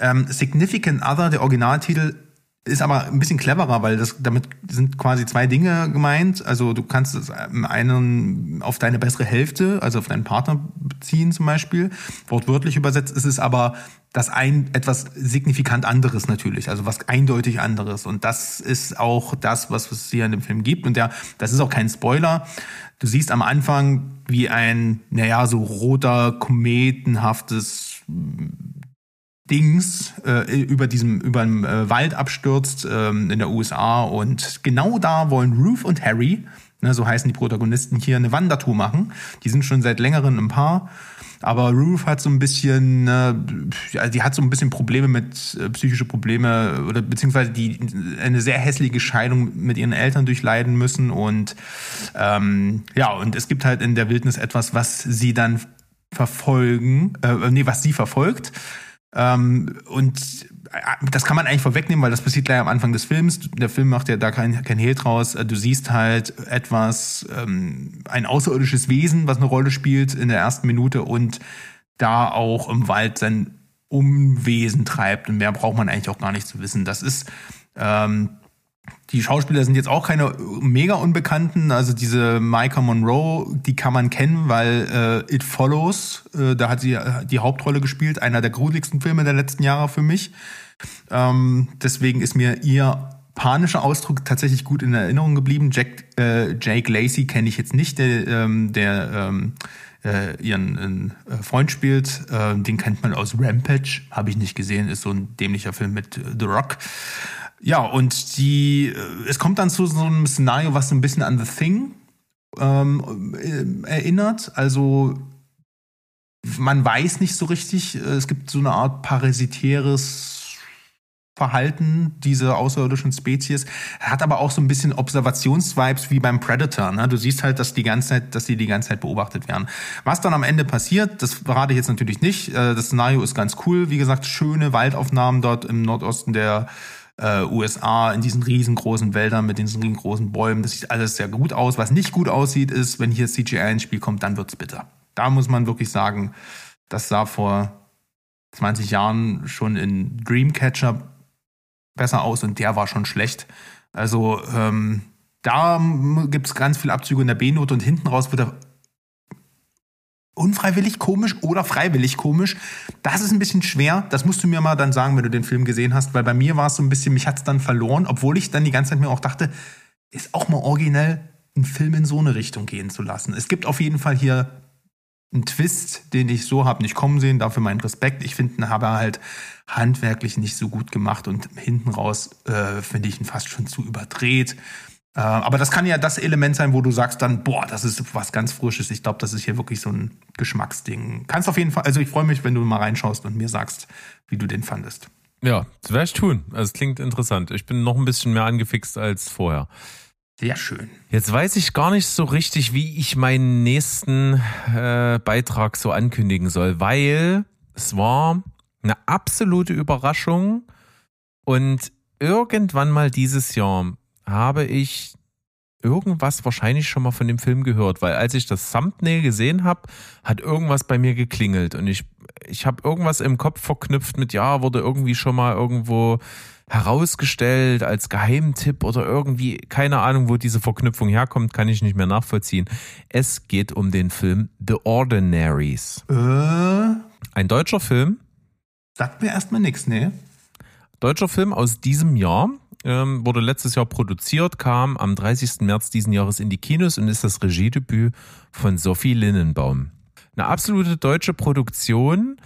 Ähm, Significant Other, der Originaltitel, ist aber ein bisschen cleverer, weil das damit sind quasi zwei Dinge gemeint. Also du kannst es ähm, einen auf deine bessere Hälfte, also auf deinen Partner beziehen zum Beispiel. Wortwörtlich übersetzt ist es aber das ein etwas signifikant anderes natürlich, also was eindeutig anderes. Und das ist auch das, was es hier in dem Film gibt. Und der, das ist auch kein Spoiler. Du siehst am Anfang, wie ein, naja, so roter, kometenhaftes Dings äh, über diesem über dem äh, Wald abstürzt ähm, in der USA und genau da wollen Ruth und Harry, ne, so heißen die Protagonisten hier, eine Wandertour machen. Die sind schon seit längerem ein Paar, aber Ruth hat so ein bisschen, äh, die hat so ein bisschen Probleme mit äh, psychische Probleme oder beziehungsweise die eine sehr hässliche Scheidung mit ihren Eltern durchleiden müssen und ähm, ja und es gibt halt in der Wildnis etwas, was sie dann verfolgen, äh, nee, was sie verfolgt. Ähm, und äh, das kann man eigentlich vorwegnehmen, weil das passiert gleich am Anfang des Films. Der Film macht ja da kein, kein Hehl draus. Äh, Du siehst halt etwas, ähm, ein außerirdisches Wesen, was eine Rolle spielt in der ersten Minute und da auch im Wald sein Umwesen treibt. Und mehr braucht man eigentlich auch gar nicht zu wissen. Das ist, ähm, die Schauspieler sind jetzt auch keine mega Unbekannten. Also diese Micah Monroe, die kann man kennen, weil äh, It Follows, äh, da hat sie äh, die Hauptrolle gespielt, einer der gruseligsten Filme der letzten Jahre für mich. Ähm, deswegen ist mir ihr panischer Ausdruck tatsächlich gut in Erinnerung geblieben. Jack, äh, Jake Lacey kenne ich jetzt nicht, der, ähm, der ähm, äh, ihren äh, Freund spielt. Äh, den kennt man aus Rampage, habe ich nicht gesehen, ist so ein dämlicher Film mit äh, The Rock. Ja, und die, äh, es kommt dann zu so einem Szenario, was so ein bisschen an The Thing ähm, äh, erinnert. Also man weiß nicht so richtig, äh, es gibt so eine Art parasitäres Verhalten dieser außerirdischen Spezies, hat aber auch so ein bisschen Observationsvibes wie beim Predator. Ne? Du siehst halt, dass die ganze Zeit, dass die die ganze Zeit beobachtet werden. Was dann am Ende passiert, das verrate ich jetzt natürlich nicht. Das Szenario ist ganz cool, wie gesagt, schöne Waldaufnahmen dort im Nordosten der äh, USA in diesen riesengroßen Wäldern mit diesen riesengroßen Bäumen. Das sieht alles sehr gut aus. Was nicht gut aussieht, ist, wenn hier CGI ins Spiel kommt, dann wird's bitter. Da muss man wirklich sagen, das sah vor 20 Jahren schon in Dreamcatcher besser aus und der war schon schlecht. Also ähm, da gibt es ganz viel Abzüge in der B-Note und hinten raus wird er unfreiwillig komisch oder freiwillig komisch. Das ist ein bisschen schwer. Das musst du mir mal dann sagen, wenn du den Film gesehen hast, weil bei mir war es so ein bisschen, mich hat es dann verloren, obwohl ich dann die ganze Zeit mir auch dachte, ist auch mal originell, einen Film in so eine Richtung gehen zu lassen. Es gibt auf jeden Fall hier einen Twist, den ich so habe nicht kommen sehen, dafür meinen Respekt. Ich finde ihn aber halt handwerklich nicht so gut gemacht und hinten raus äh, finde ich ihn fast schon zu überdreht. Äh, aber das kann ja das Element sein, wo du sagst dann, boah, das ist was ganz Frisches. Ich glaube, das ist hier wirklich so ein Geschmacksding. Kannst auf jeden Fall, also ich freue mich, wenn du mal reinschaust und mir sagst, wie du den fandest. Ja, das werde ich tun. Also es klingt interessant. Ich bin noch ein bisschen mehr angefixt als vorher. Sehr schön. Jetzt weiß ich gar nicht so richtig, wie ich meinen nächsten äh, Beitrag so ankündigen soll, weil es war eine absolute Überraschung und irgendwann mal dieses Jahr habe ich irgendwas wahrscheinlich schon mal von dem Film gehört, weil als ich das Thumbnail gesehen habe, hat irgendwas bei mir geklingelt und ich ich habe irgendwas im Kopf verknüpft mit ja, wurde irgendwie schon mal irgendwo herausgestellt als Geheimtipp oder irgendwie keine Ahnung, wo diese Verknüpfung herkommt, kann ich nicht mehr nachvollziehen. Es geht um den Film The Ordinaries. Äh, Ein deutscher Film, sagt mir erstmal nichts, ne? deutscher Film aus diesem Jahr. Ähm, wurde letztes Jahr produziert, kam am 30. März diesen Jahres in die Kinos und ist das Regiedebüt von Sophie Linnenbaum. Eine absolute deutsche Produktion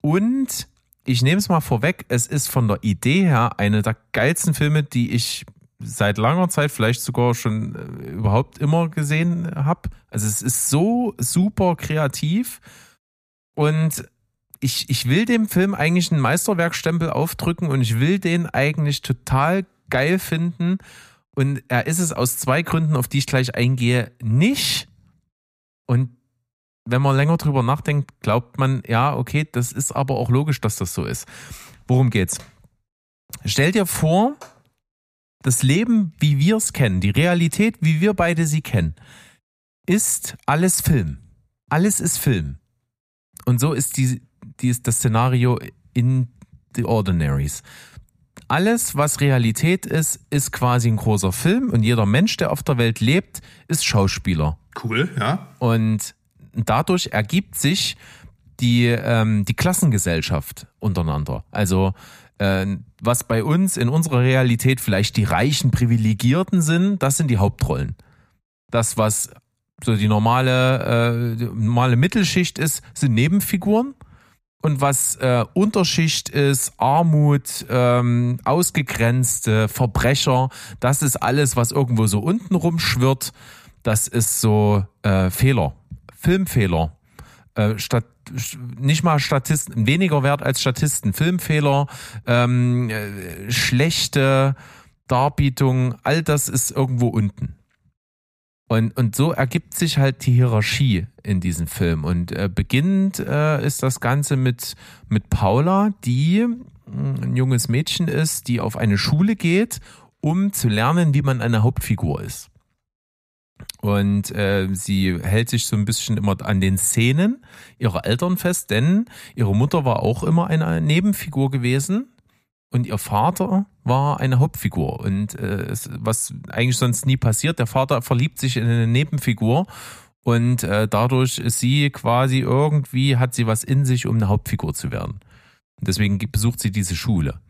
und ich nehme es mal vorweg, es ist von der Idee her eine der geilsten Filme, die ich seit langer Zeit, vielleicht sogar schon äh, überhaupt immer gesehen habe. Also es ist so super kreativ und ich, ich will dem Film eigentlich einen Meisterwerkstempel aufdrücken und ich will den eigentlich total geil finden. Und er ist es aus zwei Gründen, auf die ich gleich eingehe, nicht. Und wenn man länger drüber nachdenkt, glaubt man, ja, okay, das ist aber auch logisch, dass das so ist. Worum geht's? Stell dir vor, das Leben, wie wir es kennen, die Realität, wie wir beide sie kennen, ist alles Film. Alles ist Film. Und so ist die, die ist das Szenario in The Ordinaries. Alles, was Realität ist, ist quasi ein großer Film und jeder Mensch, der auf der Welt lebt, ist Schauspieler. Cool, ja. Und dadurch ergibt sich die, ähm, die Klassengesellschaft untereinander. Also äh, was bei uns in unserer Realität vielleicht die reichen Privilegierten sind, das sind die Hauptrollen. Das, was so die normale, äh, die normale Mittelschicht ist, sind Nebenfiguren. Und was äh, Unterschicht ist, Armut, ähm, ausgegrenzte Verbrecher, das ist alles, was irgendwo so unten rumschwirrt. Das ist so äh, Fehler, Filmfehler. Äh, Stat nicht mal Statisten, weniger wert als Statisten, Filmfehler, ähm, äh, schlechte Darbietung, all das ist irgendwo unten. Und, und so ergibt sich halt die Hierarchie in diesem Film. Und äh, beginnend äh, ist das Ganze mit, mit Paula, die mh, ein junges Mädchen ist, die auf eine Schule geht, um zu lernen, wie man eine Hauptfigur ist. Und äh, sie hält sich so ein bisschen immer an den Szenen ihrer Eltern fest, denn ihre Mutter war auch immer eine Nebenfigur gewesen und ihr Vater war eine Hauptfigur. Und äh, was eigentlich sonst nie passiert, der Vater verliebt sich in eine Nebenfigur und äh, dadurch ist sie quasi irgendwie, hat sie was in sich, um eine Hauptfigur zu werden. Und deswegen besucht sie diese Schule.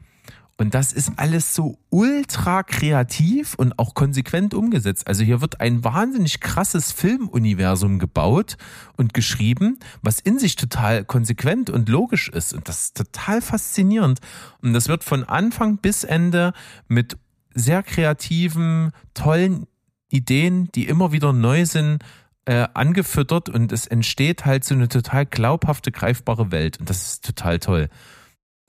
Und das ist alles so ultra kreativ und auch konsequent umgesetzt. Also hier wird ein wahnsinnig krasses Filmuniversum gebaut und geschrieben, was in sich total konsequent und logisch ist. Und das ist total faszinierend. Und das wird von Anfang bis Ende mit sehr kreativen, tollen Ideen, die immer wieder neu sind, äh, angefüttert und es entsteht halt so eine total glaubhafte, greifbare Welt. Und das ist total toll.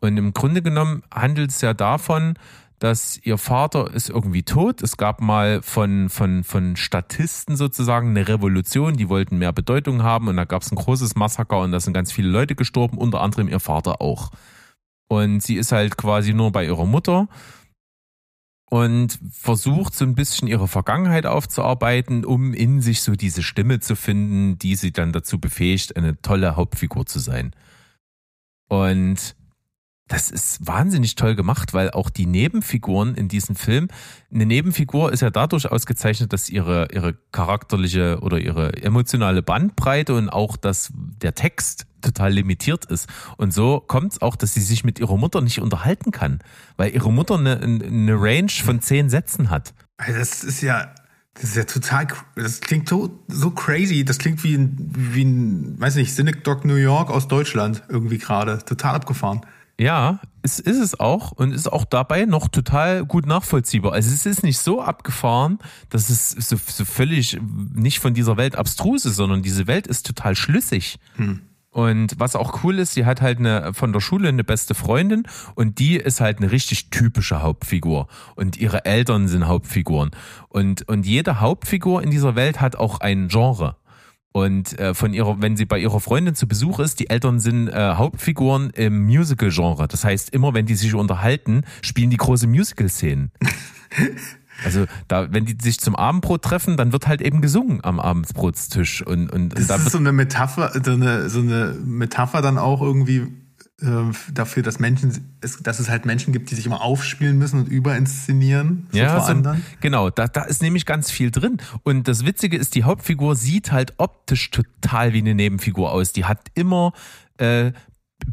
Und im Grunde genommen handelt es ja davon, dass ihr Vater ist irgendwie tot. Es gab mal von, von, von Statisten sozusagen eine Revolution, die wollten mehr Bedeutung haben und da gab es ein großes Massaker und da sind ganz viele Leute gestorben, unter anderem ihr Vater auch. Und sie ist halt quasi nur bei ihrer Mutter und versucht so ein bisschen ihre Vergangenheit aufzuarbeiten, um in sich so diese Stimme zu finden, die sie dann dazu befähigt, eine tolle Hauptfigur zu sein. Und das ist wahnsinnig toll gemacht, weil auch die Nebenfiguren in diesem Film, eine Nebenfigur ist ja dadurch ausgezeichnet, dass ihre, ihre charakterliche oder ihre emotionale Bandbreite und auch dass der Text total limitiert ist. Und so kommt es auch, dass sie sich mit ihrer Mutter nicht unterhalten kann, weil ihre Mutter eine, eine Range von zehn Sätzen hat. Also Das ist ja, das ist ja total, das klingt so, so crazy. Das klingt wie ein, wie ein, weiß nicht, Cynic New York aus Deutschland irgendwie gerade. Total abgefahren. Ja, es ist es auch und ist auch dabei noch total gut nachvollziehbar. Also es ist nicht so abgefahren, dass es so, so völlig nicht von dieser Welt abstrus ist, sondern diese Welt ist total schlüssig. Hm. Und was auch cool ist, sie hat halt eine, von der Schule eine beste Freundin und die ist halt eine richtig typische Hauptfigur. Und ihre Eltern sind Hauptfiguren. Und, und jede Hauptfigur in dieser Welt hat auch ein Genre. Und äh, von ihrer, wenn sie bei ihrer Freundin zu Besuch ist, die Eltern sind äh, Hauptfiguren im Musical-Genre. Das heißt, immer wenn die sich unterhalten, spielen die große Musical-Szenen. Also da, wenn die sich zum Abendbrot treffen, dann wird halt eben gesungen am Abendbrotstisch und und, und Das da ist so eine Metapher, so eine, so eine Metapher dann auch irgendwie dafür, dass Menschen, es, dass es halt Menschen gibt, die sich immer aufspielen müssen und überinszenieren so ja, vor so, anderen. genau, da, da ist nämlich ganz viel drin. Und das Witzige ist, die Hauptfigur sieht halt optisch total wie eine Nebenfigur aus. Die hat immer äh,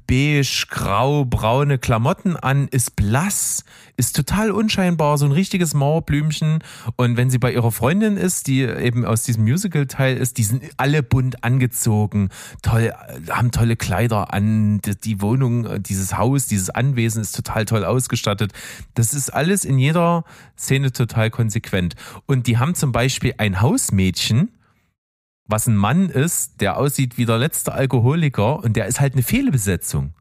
beige, grau, braune Klamotten an, ist blass, ist total unscheinbar, so ein richtiges Mauerblümchen. Und wenn sie bei ihrer Freundin ist, die eben aus diesem Musical-Teil ist, die sind alle bunt angezogen, toll, haben tolle Kleider an, die, die Wohnung, dieses Haus, dieses Anwesen ist total toll ausgestattet. Das ist alles in jeder Szene total konsequent. Und die haben zum Beispiel ein Hausmädchen, was ein Mann ist, der aussieht wie der letzte Alkoholiker und der ist halt eine Fehlbesetzung.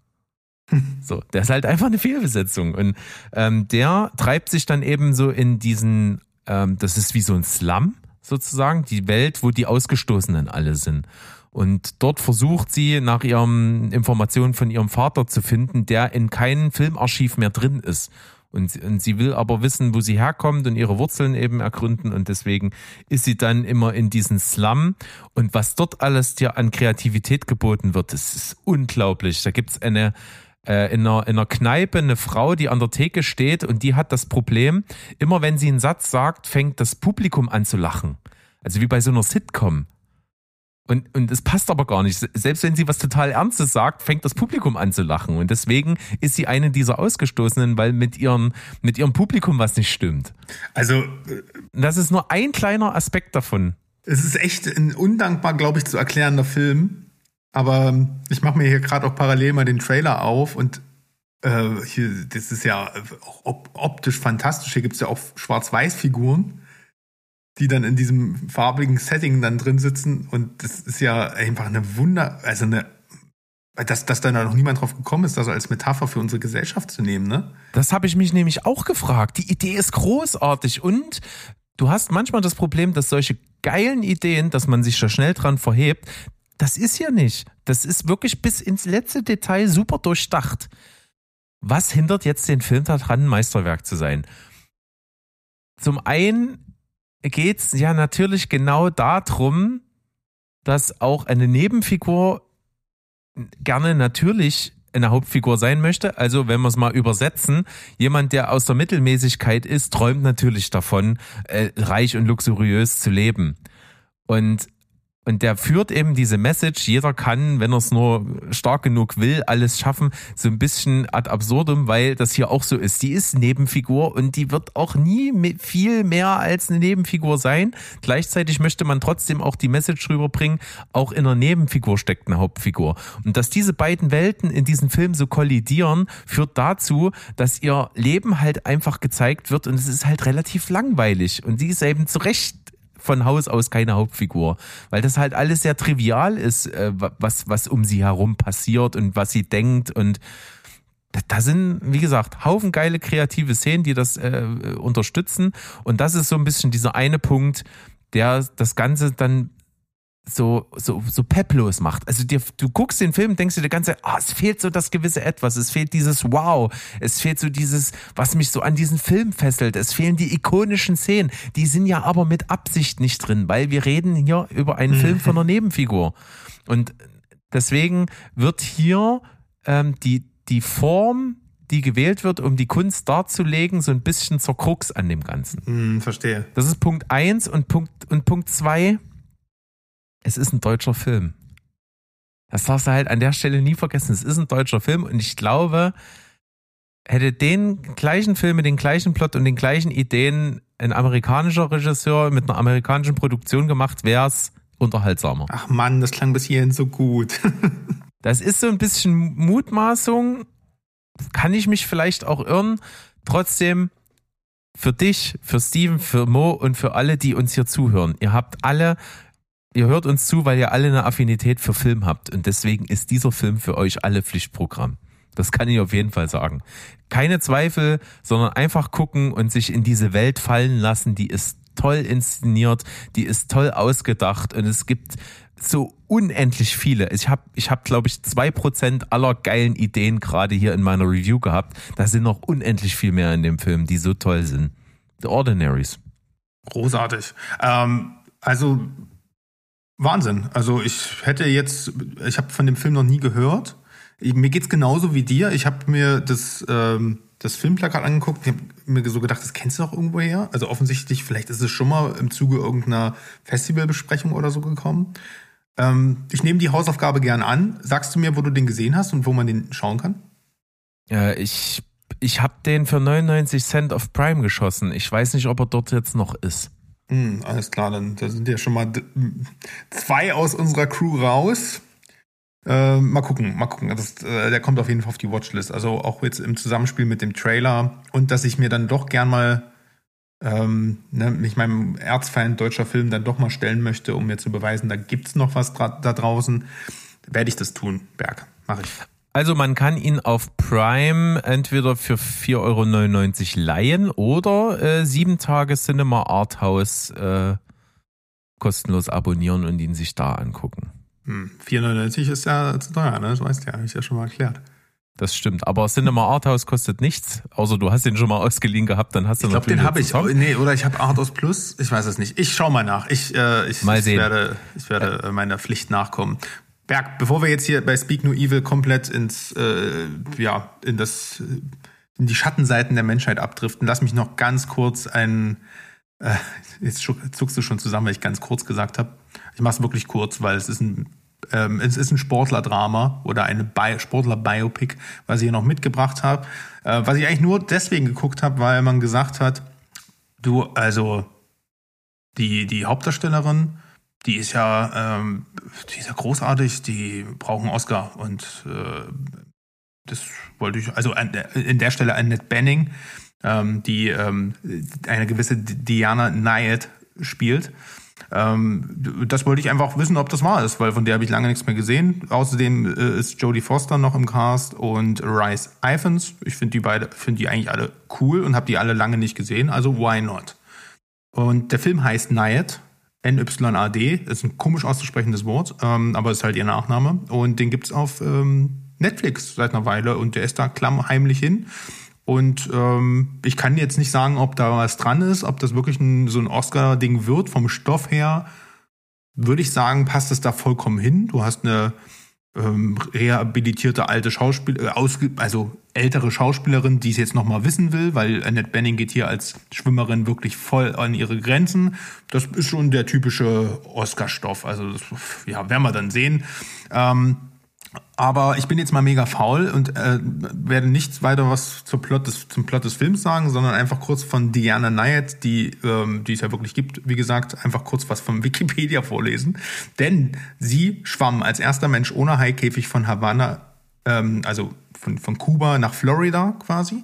So, der ist halt einfach eine Fehlbesetzung. Und ähm, der treibt sich dann eben so in diesen, ähm, das ist wie so ein Slum sozusagen, die Welt, wo die Ausgestoßenen alle sind. Und dort versucht sie nach ihren Informationen von ihrem Vater zu finden, der in keinem Filmarchiv mehr drin ist. Und, und sie will aber wissen, wo sie herkommt und ihre Wurzeln eben ergründen. Und deswegen ist sie dann immer in diesen Slum. Und was dort alles dir an Kreativität geboten wird, das ist unglaublich. Da gibt's eine, äh, in, einer, in einer Kneipe eine Frau, die an der Theke steht und die hat das Problem, immer wenn sie einen Satz sagt, fängt das Publikum an zu lachen. Also wie bei so einer Sitcom. Und, und es passt aber gar nicht. Selbst wenn sie was total Ernstes sagt, fängt das Publikum an zu lachen. Und deswegen ist sie eine dieser Ausgestoßenen, weil mit, ihren, mit ihrem Publikum was nicht stimmt. Also Und das ist nur ein kleiner Aspekt davon. es ist echt ein undankbar, glaube ich, zu erklärender Film. Aber ähm, ich mache mir hier gerade auch parallel mal den Trailer auf und äh, hier, das ist ja auch op optisch fantastisch. Hier gibt's ja auch Schwarz-Weiß-Figuren, die dann in diesem farbigen Setting dann drin sitzen. Und das ist ja einfach eine Wunder, also eine, dass, dass da noch niemand drauf gekommen ist, das als Metapher für unsere Gesellschaft zu nehmen, ne? Das habe ich mich nämlich auch gefragt. Die Idee ist großartig und du hast manchmal das Problem, dass solche geilen Ideen, dass man sich da schnell dran verhebt, das ist ja nicht. Das ist wirklich bis ins letzte Detail super durchdacht. Was hindert jetzt den Film daran, Meisterwerk zu sein? Zum einen geht's ja natürlich genau darum, dass auch eine Nebenfigur gerne natürlich eine Hauptfigur sein möchte. Also wenn wir es mal übersetzen, jemand, der aus der Mittelmäßigkeit ist, träumt natürlich davon, äh, reich und luxuriös zu leben. Und und der führt eben diese Message, jeder kann, wenn er es nur stark genug will, alles schaffen, so ein bisschen ad absurdum, weil das hier auch so ist. Die ist Nebenfigur und die wird auch nie viel mehr als eine Nebenfigur sein. Gleichzeitig möchte man trotzdem auch die Message rüberbringen, auch in einer Nebenfigur steckt eine Hauptfigur. Und dass diese beiden Welten in diesem Film so kollidieren, führt dazu, dass ihr Leben halt einfach gezeigt wird und es ist halt relativ langweilig. Und sie ist eben zu Recht von Haus aus keine Hauptfigur, weil das halt alles sehr trivial ist, äh, was, was um sie herum passiert und was sie denkt und da- sind, wie gesagt, Haufen geile kreative Szenen, die das äh, unterstützen. Und das ist so ein bisschen dieser eine Punkt, der das Ganze dann so, so, so peplos macht. Also dir, du guckst den Film, denkst dir die ganze Zeit, ah, es fehlt so das gewisse Etwas, es fehlt dieses Wow, es fehlt so dieses, was mich so an diesen Film fesselt, es fehlen die ikonischen Szenen, die sind ja aber mit Absicht nicht drin, weil wir reden hier über einen Film von einer Nebenfigur. Und deswegen wird hier ähm, die, die Form, die gewählt wird, um die Kunst darzulegen, so ein bisschen zur Krux an dem Ganzen. Hm, verstehe. Das ist Punkt eins und Punkt, und Punkt zwei es ist ein deutscher Film. Das darfst du halt an der Stelle nie vergessen. Es ist ein deutscher Film und ich glaube, hätte den gleichen Film mit den gleichen Plot und den gleichen Ideen ein amerikanischer Regisseur mit einer amerikanischen Produktion gemacht, wäre es unterhaltsamer. Ach Mann, das klang bis hierhin so gut. Das ist so ein bisschen Mutmaßung. Kann ich mich vielleicht auch irren? Trotzdem für dich, für Steven, für Mo und für alle, die uns hier zuhören. Ihr habt alle ihr hört uns zu, weil ihr alle eine Affinität für Film habt. Und deswegen ist dieser Film für euch alle Pflichtprogramm. Das kann ich auf jeden Fall sagen. Keine Zweifel, sondern einfach gucken und sich in diese Welt fallen lassen. Die ist toll inszeniert, die ist toll ausgedacht und es gibt so unendlich viele. Ich habe, ich hab, glaube ich, zwei Prozent aller geilen Ideen gerade hier in meiner Review gehabt. Da sind noch unendlich viel mehr in dem Film, die so toll sind. The Ordinaries. Großartig. Ähm, also Wahnsinn. Also ich hätte jetzt, ich habe von dem Film noch nie gehört. Mir geht's genauso wie dir. Ich habe mir das, ähm, das Filmplakat angeguckt. Ich habe mir so gedacht, das kennst du doch irgendwo her. Also offensichtlich, vielleicht ist es schon mal im Zuge irgendeiner Festivalbesprechung oder so gekommen. Ähm, ich nehme die Hausaufgabe gern an. Sagst du mir, wo du den gesehen hast und wo man den schauen kann? Äh, ich ich habe den für 99 Cent auf Prime geschossen. Ich weiß nicht, ob er dort jetzt noch ist. Hm, alles klar, dann da sind ja schon mal zwei aus unserer Crew raus. Äh, mal gucken, mal gucken. Das, äh, der kommt auf jeden Fall auf die Watchlist. Also auch jetzt im Zusammenspiel mit dem Trailer und dass ich mir dann doch gern mal ähm, ne, mich meinem Erzfeind deutscher Film dann doch mal stellen möchte, um mir zu beweisen, da gibt's noch was da draußen, werde ich das tun, Berg. Mache ich. Also man kann ihn auf Prime entweder für 4,99 Euro leihen oder äh, sieben Tage Cinema Arthouse äh, kostenlos abonnieren und ihn sich da angucken. Hm, 4,99 ist ja zu teuer, ne? Das weißt du ja, habe ich ja schon mal erklärt. Das stimmt, aber Cinema Arthouse kostet nichts, außer du hast den schon mal ausgeliehen gehabt, dann hast du ich glaube, den habe ich. Oh, nee, oder ich habe Arthouse Plus, ich weiß es nicht. Ich schau mal nach. Ich, äh, ich, mal sehen. ich werde, ich werde äh, meiner Pflicht nachkommen. Berg, bevor wir jetzt hier bei Speak No Evil komplett ins, äh, ja, in das, in die Schattenseiten der Menschheit abdriften, lass mich noch ganz kurz ein, äh, jetzt zuckst du schon zusammen, weil ich ganz kurz gesagt habe. Ich mache es wirklich kurz, weil es ist ein, ähm, es ist ein Sportlerdrama oder eine Bi Sportler-Biopic, was ich hier noch mitgebracht habe. Äh, was ich eigentlich nur deswegen geguckt habe, weil man gesagt hat, du, also die, die Hauptdarstellerin, die ist ja, ähm, die ist ja großartig, die brauchen Oscar und äh, das wollte ich, also an, in der Stelle Annette Benning, ähm, die ähm, eine gewisse Diana Nyad spielt. Ähm, das wollte ich einfach wissen, ob das wahr ist, weil von der habe ich lange nichts mehr gesehen. Außerdem äh, ist Jodie Foster noch im Cast und Rice Iphans. Ich finde die beide, finde die eigentlich alle cool und habe die alle lange nicht gesehen, also why not? Und der Film heißt Nyad NYAD, ist ein komisch auszusprechendes Wort, ähm, aber ist halt ihr Nachname. Und den gibt's auf ähm, Netflix seit einer Weile und der ist da klammheimlich hin. Und ähm, ich kann jetzt nicht sagen, ob da was dran ist, ob das wirklich ein, so ein Oscar-Ding wird. Vom Stoff her würde ich sagen, passt es da vollkommen hin. Du hast eine ähm, rehabilitierte alte Schauspiel, äh, also ältere Schauspielerin, die es jetzt nochmal wissen will, weil Annette Benning geht hier als Schwimmerin wirklich voll an ihre Grenzen. Das ist schon der typische Oscar-Stoff. Also das, ja, werden wir dann sehen. Ähm, aber ich bin jetzt mal mega faul und äh, werde nichts weiter was zur Plot des, zum Plot des Films sagen, sondern einfach kurz von Diana Nyad, die, ähm, die es ja wirklich gibt, wie gesagt, einfach kurz was von Wikipedia vorlesen. Denn sie schwamm als erster Mensch ohne Haikäfig von Havanna, ähm, also von, von Kuba nach Florida quasi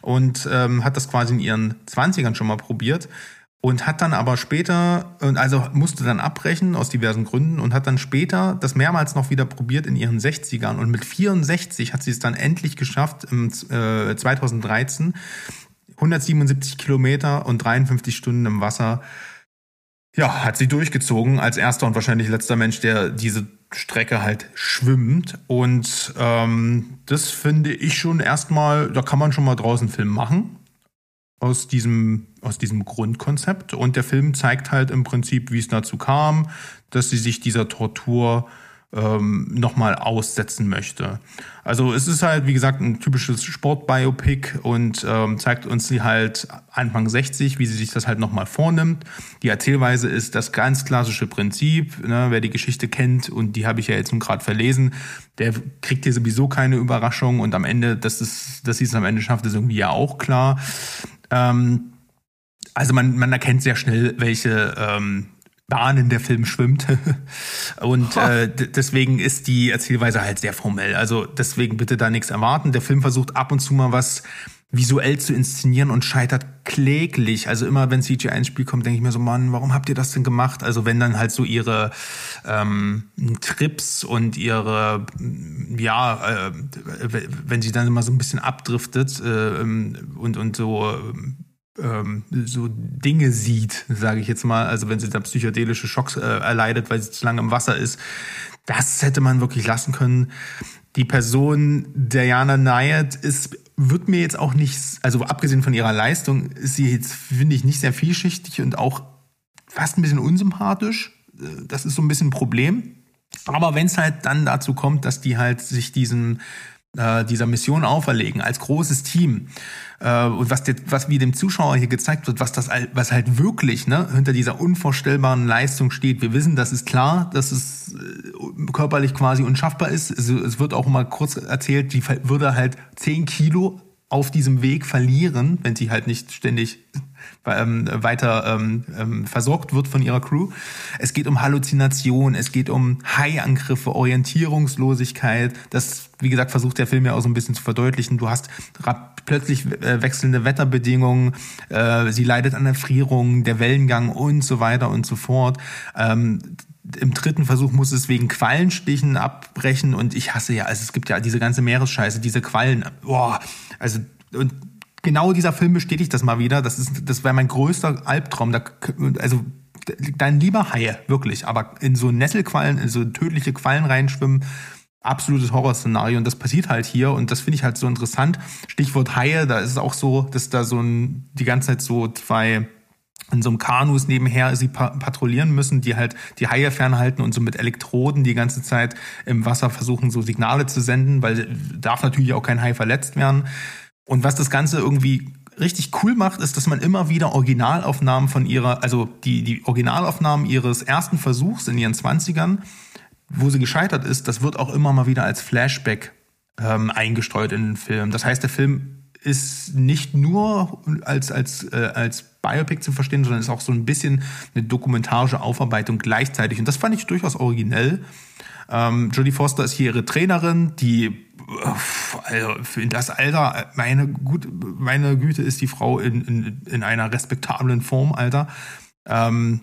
und ähm, hat das quasi in ihren Zwanzigern schon mal probiert und hat dann aber später, also musste dann abbrechen aus diversen Gründen und hat dann später das mehrmals noch wieder probiert in ihren 60ern und mit 64 hat sie es dann endlich geschafft im äh, 2013 177 Kilometer und 53 Stunden im Wasser. Ja, hat sie durchgezogen als erster und wahrscheinlich letzter Mensch, der diese Strecke halt schwimmt. Und ähm, das finde ich schon erstmal, da kann man schon mal draußen Film machen aus diesem, aus diesem Grundkonzept. Und der Film zeigt halt im Prinzip, wie es dazu kam, dass sie sich dieser Tortur ähm, nochmal aussetzen möchte. Also es ist halt, wie gesagt, ein typisches Sportbiopic und ähm, zeigt uns sie halt Anfang 60, wie sie sich das halt nochmal vornimmt. Die Erzählweise ist das ganz klassische Prinzip. Ne? Wer die Geschichte kennt, und die habe ich ja jetzt gerade verlesen, der kriegt hier sowieso keine Überraschung und am Ende, dass, es, dass sie es am Ende schafft, ist irgendwie ja auch klar. Ähm, also man, man erkennt sehr schnell, welche ähm, Bahnen der Film schwimmt. Und äh, deswegen ist die Erzählweise halt sehr formell. Also deswegen bitte da nichts erwarten. Der Film versucht ab und zu mal was visuell zu inszenieren und scheitert kläglich. Also immer wenn CGI ins Spiel kommt, denke ich mir so, Mann, warum habt ihr das denn gemacht? Also wenn dann halt so ihre ähm, Trips und ihre, ja, äh, wenn sie dann immer so ein bisschen abdriftet äh, und, und so ähm, so Dinge sieht, sage ich jetzt mal, also wenn sie da psychedelische Schocks äh, erleidet, weil sie zu lange im Wasser ist, das hätte man wirklich lassen können. Die Person Diana Nyad ist, wird mir jetzt auch nicht, also abgesehen von ihrer Leistung, ist sie jetzt, finde ich, nicht sehr vielschichtig und auch fast ein bisschen unsympathisch. Äh, das ist so ein bisschen ein Problem. Aber wenn es halt dann dazu kommt, dass die halt sich diesen äh, dieser Mission auferlegen als großes Team äh, und was, der, was wie dem Zuschauer hier gezeigt wird, was das was halt wirklich ne, hinter dieser unvorstellbaren Leistung steht. Wir wissen, das ist klar, dass es äh, körperlich quasi unschaffbar ist. Es, wird auch mal kurz erzählt, die würde halt zehn Kilo auf diesem Weg verlieren, wenn sie halt nicht ständig ähm, weiter ähm, ähm, versorgt wird von ihrer Crew. Es geht um Halluzination, es geht um Haiangriffe, Orientierungslosigkeit. Das, wie gesagt, versucht der Film ja auch so ein bisschen zu verdeutlichen. Du hast plötzlich äh, wechselnde Wetterbedingungen, äh, sie leidet an Erfrierung, der Wellengang und so weiter und so fort. Ähm, im dritten Versuch muss es wegen Quallenstichen abbrechen und ich hasse ja, also es gibt ja diese ganze Meeresscheiße, diese Quallen, boah, also und genau dieser Film bestätigt das mal wieder. Das ist, das wäre mein größter Albtraum. Da, also dein lieber Haie, wirklich. Aber in so Nesselquallen, in so tödliche Quallen reinschwimmen, absolutes Horrorszenario. Und das passiert halt hier. Und das finde ich halt so interessant. Stichwort Haie, da ist es auch so, dass da so ein, die ganze Zeit so zwei in so einem Kanus nebenher sie patrouillieren müssen, die halt die Haie fernhalten und so mit Elektroden die ganze Zeit im Wasser versuchen, so Signale zu senden, weil darf natürlich auch kein Hai verletzt werden. Und was das Ganze irgendwie richtig cool macht, ist, dass man immer wieder Originalaufnahmen von ihrer, also die, die Originalaufnahmen ihres ersten Versuchs in ihren Zwanzigern, wo sie gescheitert ist, das wird auch immer mal wieder als Flashback ähm, eingestreut in den Film. Das heißt, der Film ist nicht nur als, als, äh, als Biopic zu verstehen, sondern ist auch so ein bisschen eine dokumentarische Aufarbeitung gleichzeitig. Und das fand ich durchaus originell. Ähm, Jodie Foster ist hier ihre Trainerin, die also für das Alter, meine, gut, meine Güte ist die Frau in, in, in einer respektablen Form, Alter. Ähm,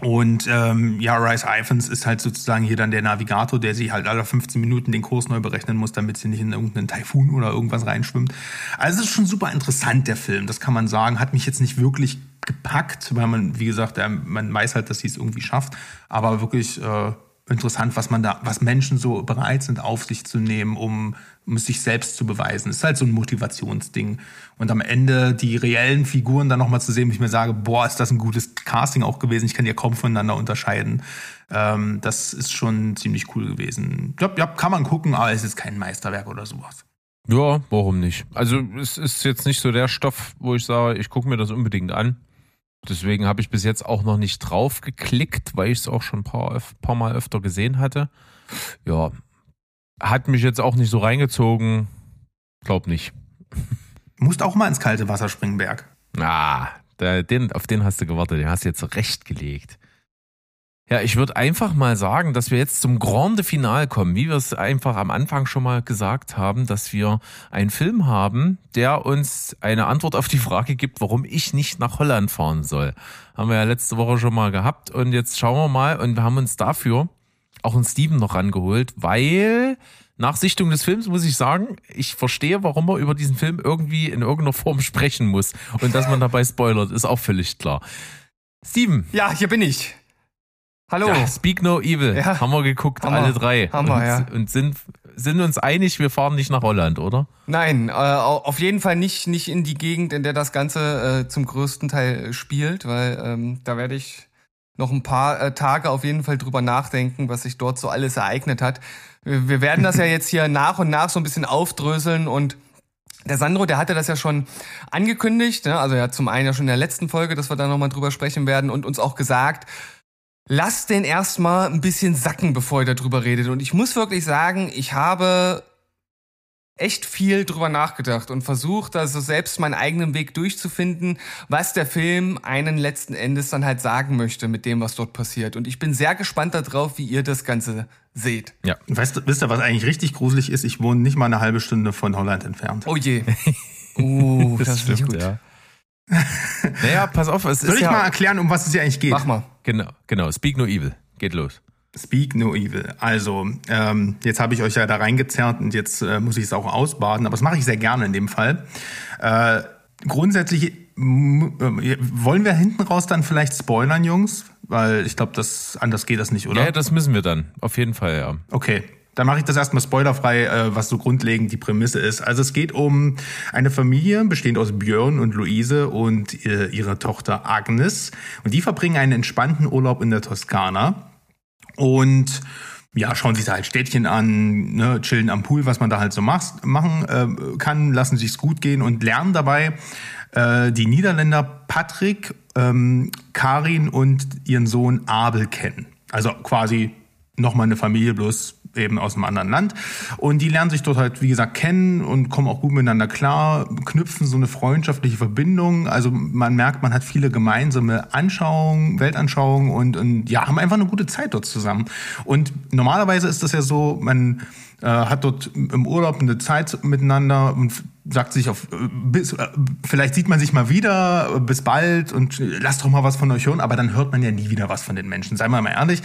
und ähm, ja, Rice Iphans ist halt sozusagen hier dann der Navigator, der sich halt alle 15 Minuten den Kurs neu berechnen muss, damit sie nicht in irgendeinen Taifun oder irgendwas reinschwimmt. Also es ist schon super interessant, der Film, das kann man sagen. Hat mich jetzt nicht wirklich gepackt, weil man, wie gesagt, man weiß halt, dass sie es irgendwie schafft. Aber wirklich äh, interessant, was man da, was Menschen so bereit sind, auf sich zu nehmen, um, um sich selbst zu beweisen. Das ist halt so ein Motivationsding. Und am Ende die reellen Figuren dann nochmal zu sehen, wo ich mir sage, boah, ist das ein gutes Casting auch gewesen. Ich kann die ja kaum voneinander unterscheiden. Ähm, das ist schon ziemlich cool gewesen. Ja, ja, kann man gucken, aber es ist kein Meisterwerk oder sowas. Ja, warum nicht? Also es ist jetzt nicht so der Stoff, wo ich sage, ich gucke mir das unbedingt an. Deswegen habe ich bis jetzt auch noch nicht drauf geklickt, weil ich es auch schon ein paar, paar Mal öfter gesehen hatte. Ja, hat mich jetzt auch nicht so reingezogen. Glaub nicht. Musst auch mal ins kalte Wasser springen, Berg. Ah, der, den, auf den hast du gewartet, den hast du jetzt zurechtgelegt. Ja, ich würde einfach mal sagen, dass wir jetzt zum Grande Final kommen, wie wir es einfach am Anfang schon mal gesagt haben, dass wir einen Film haben, der uns eine Antwort auf die Frage gibt, warum ich nicht nach Holland fahren soll. Haben wir ja letzte Woche schon mal gehabt und jetzt schauen wir mal und wir haben uns dafür auch einen Steven noch rangeholt, weil nach Sichtung des Films muss ich sagen, ich verstehe, warum man über diesen Film irgendwie in irgendeiner Form sprechen muss und dass man dabei spoilert, ist auch völlig klar. Steven. Ja, hier bin ich. Hallo. Ja, Speak No Evil. Ja. Haben wir geguckt, haben alle drei. Haben wir, und, ja. Und sind, sind uns einig, wir fahren nicht nach Holland, oder? Nein, äh, auf jeden Fall nicht, nicht in die Gegend, in der das Ganze äh, zum größten Teil spielt, weil ähm, da werde ich noch ein paar äh, Tage auf jeden Fall drüber nachdenken, was sich dort so alles ereignet hat. Wir, wir werden das ja jetzt hier nach und nach so ein bisschen aufdröseln und der Sandro, der hatte das ja schon angekündigt, ne? also er hat zum einen ja schon in der letzten Folge, dass wir da nochmal drüber sprechen werden und uns auch gesagt, Lasst den erstmal ein bisschen sacken, bevor ihr darüber redet. Und ich muss wirklich sagen, ich habe echt viel drüber nachgedacht und versucht, also selbst meinen eigenen Weg durchzufinden, was der Film einen letzten Endes dann halt sagen möchte mit dem, was dort passiert. Und ich bin sehr gespannt darauf, wie ihr das Ganze seht. Ja. Weißt du, wisst ihr, was eigentlich richtig gruselig ist? Ich wohne nicht mal eine halbe Stunde von Holland entfernt. Oh je. Uh, das, ist nicht gut. ja. naja, pass auf, es Soll ist ich ja... mal erklären, um was es hier eigentlich geht? Mach mal. Genau, genau. Speak no evil. Geht los. Speak no evil. Also, ähm, jetzt habe ich euch ja da reingezerrt und jetzt äh, muss ich es auch ausbaden, aber das mache ich sehr gerne in dem Fall. Äh, grundsätzlich äh, wollen wir hinten raus dann vielleicht spoilern, Jungs? Weil ich glaube, das anders geht das nicht, oder? Ja, das müssen wir dann. Auf jeden Fall, ja. Okay, dann mache ich das erstmal spoilerfrei, äh, was so grundlegend die Prämisse ist. Also es geht um eine Familie, bestehend aus Björn und Luise und äh, ihrer Tochter Agnes. Und die verbringen einen entspannten Urlaub in der Toskana. Und ja, schauen sich da halt Städtchen an, ne, chillen am Pool, was man da halt so macht, machen äh, kann, lassen sich's gut gehen und lernen dabei äh, die Niederländer Patrick, ähm, Karin und ihren Sohn Abel kennen. Also quasi nochmal eine Familie, bloß eben aus einem anderen Land. Und die lernen sich dort halt, wie gesagt, kennen und kommen auch gut miteinander klar, knüpfen so eine freundschaftliche Verbindung. Also man merkt, man hat viele gemeinsame Anschauungen, Weltanschauungen und, und ja, haben einfach eine gute Zeit dort zusammen. Und normalerweise ist das ja so, man äh, hat dort im Urlaub eine Zeit miteinander und sagt sich auf äh, bis äh, vielleicht sieht man sich mal wieder äh, bis bald und lasst doch mal was von euch hören, aber dann hört man ja nie wieder was von den Menschen. Seien wir mal ehrlich.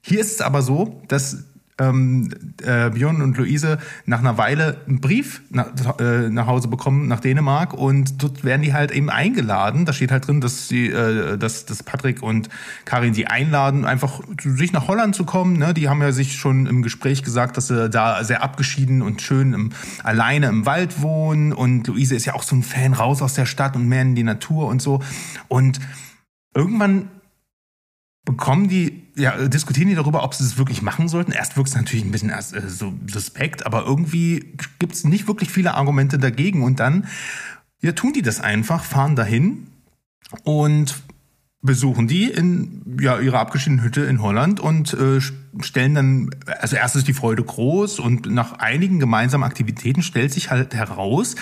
Hier ist es aber so, dass ähm, äh, Björn und Luise nach einer Weile einen Brief nach, äh, nach Hause bekommen nach Dänemark und dort werden die halt eben eingeladen. Da steht halt drin, dass sie, äh, dass, dass Patrick und Karin sie einladen, einfach zu sich nach Holland zu kommen. Ne? Die haben ja sich schon im Gespräch gesagt, dass sie da sehr abgeschieden und schön im, alleine im Wald wohnen. Und Luise ist ja auch so ein Fan raus aus der Stadt und mehr in die Natur und so. Und irgendwann bekommen die, ja, diskutieren die darüber, ob sie es wirklich machen sollten. Erst wirkt es natürlich ein bisschen erst, äh, so suspekt, aber irgendwie gibt es nicht wirklich viele Argumente dagegen. Und dann, ja, tun die das einfach, fahren dahin und besuchen die in ja, ihrer abgeschiedenen Hütte in Holland und äh, stellen dann, also erst ist die Freude groß und nach einigen gemeinsamen Aktivitäten stellt sich halt heraus,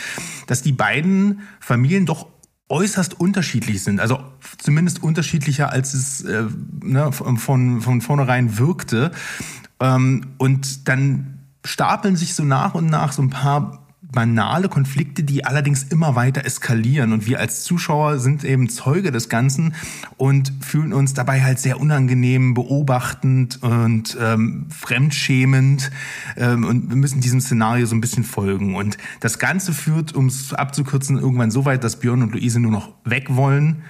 dass die beiden Familien doch äußerst unterschiedlich sind. Also zumindest unterschiedlicher, als es äh, ne, von, von vornherein wirkte. Ähm, und dann stapeln sich so nach und nach so ein paar banale Konflikte, die allerdings immer weiter eskalieren. Und wir als Zuschauer sind eben Zeuge des Ganzen und fühlen uns dabei halt sehr unangenehm, beobachtend und ähm, fremdschämend ähm, und wir müssen diesem Szenario so ein bisschen folgen. Und das Ganze führt, um es abzukürzen, irgendwann so weit, dass Björn und Luise nur noch weg wollen.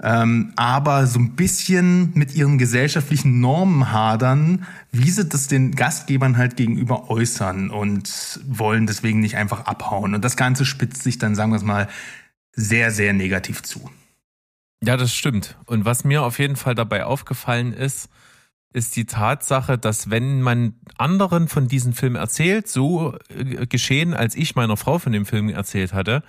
Ähm, aber so ein bisschen mit ihren gesellschaftlichen Normen hadern, wie sie das den Gastgebern halt gegenüber äußern und wollen deswegen nicht einfach abhauen. Und das Ganze spitzt sich dann, sagen wir es mal, sehr, sehr negativ zu. Ja, das stimmt. Und was mir auf jeden Fall dabei aufgefallen ist, ist die Tatsache, dass wenn man anderen von diesem Film erzählt, so äh, geschehen, als ich meiner Frau von dem Film erzählt hatte,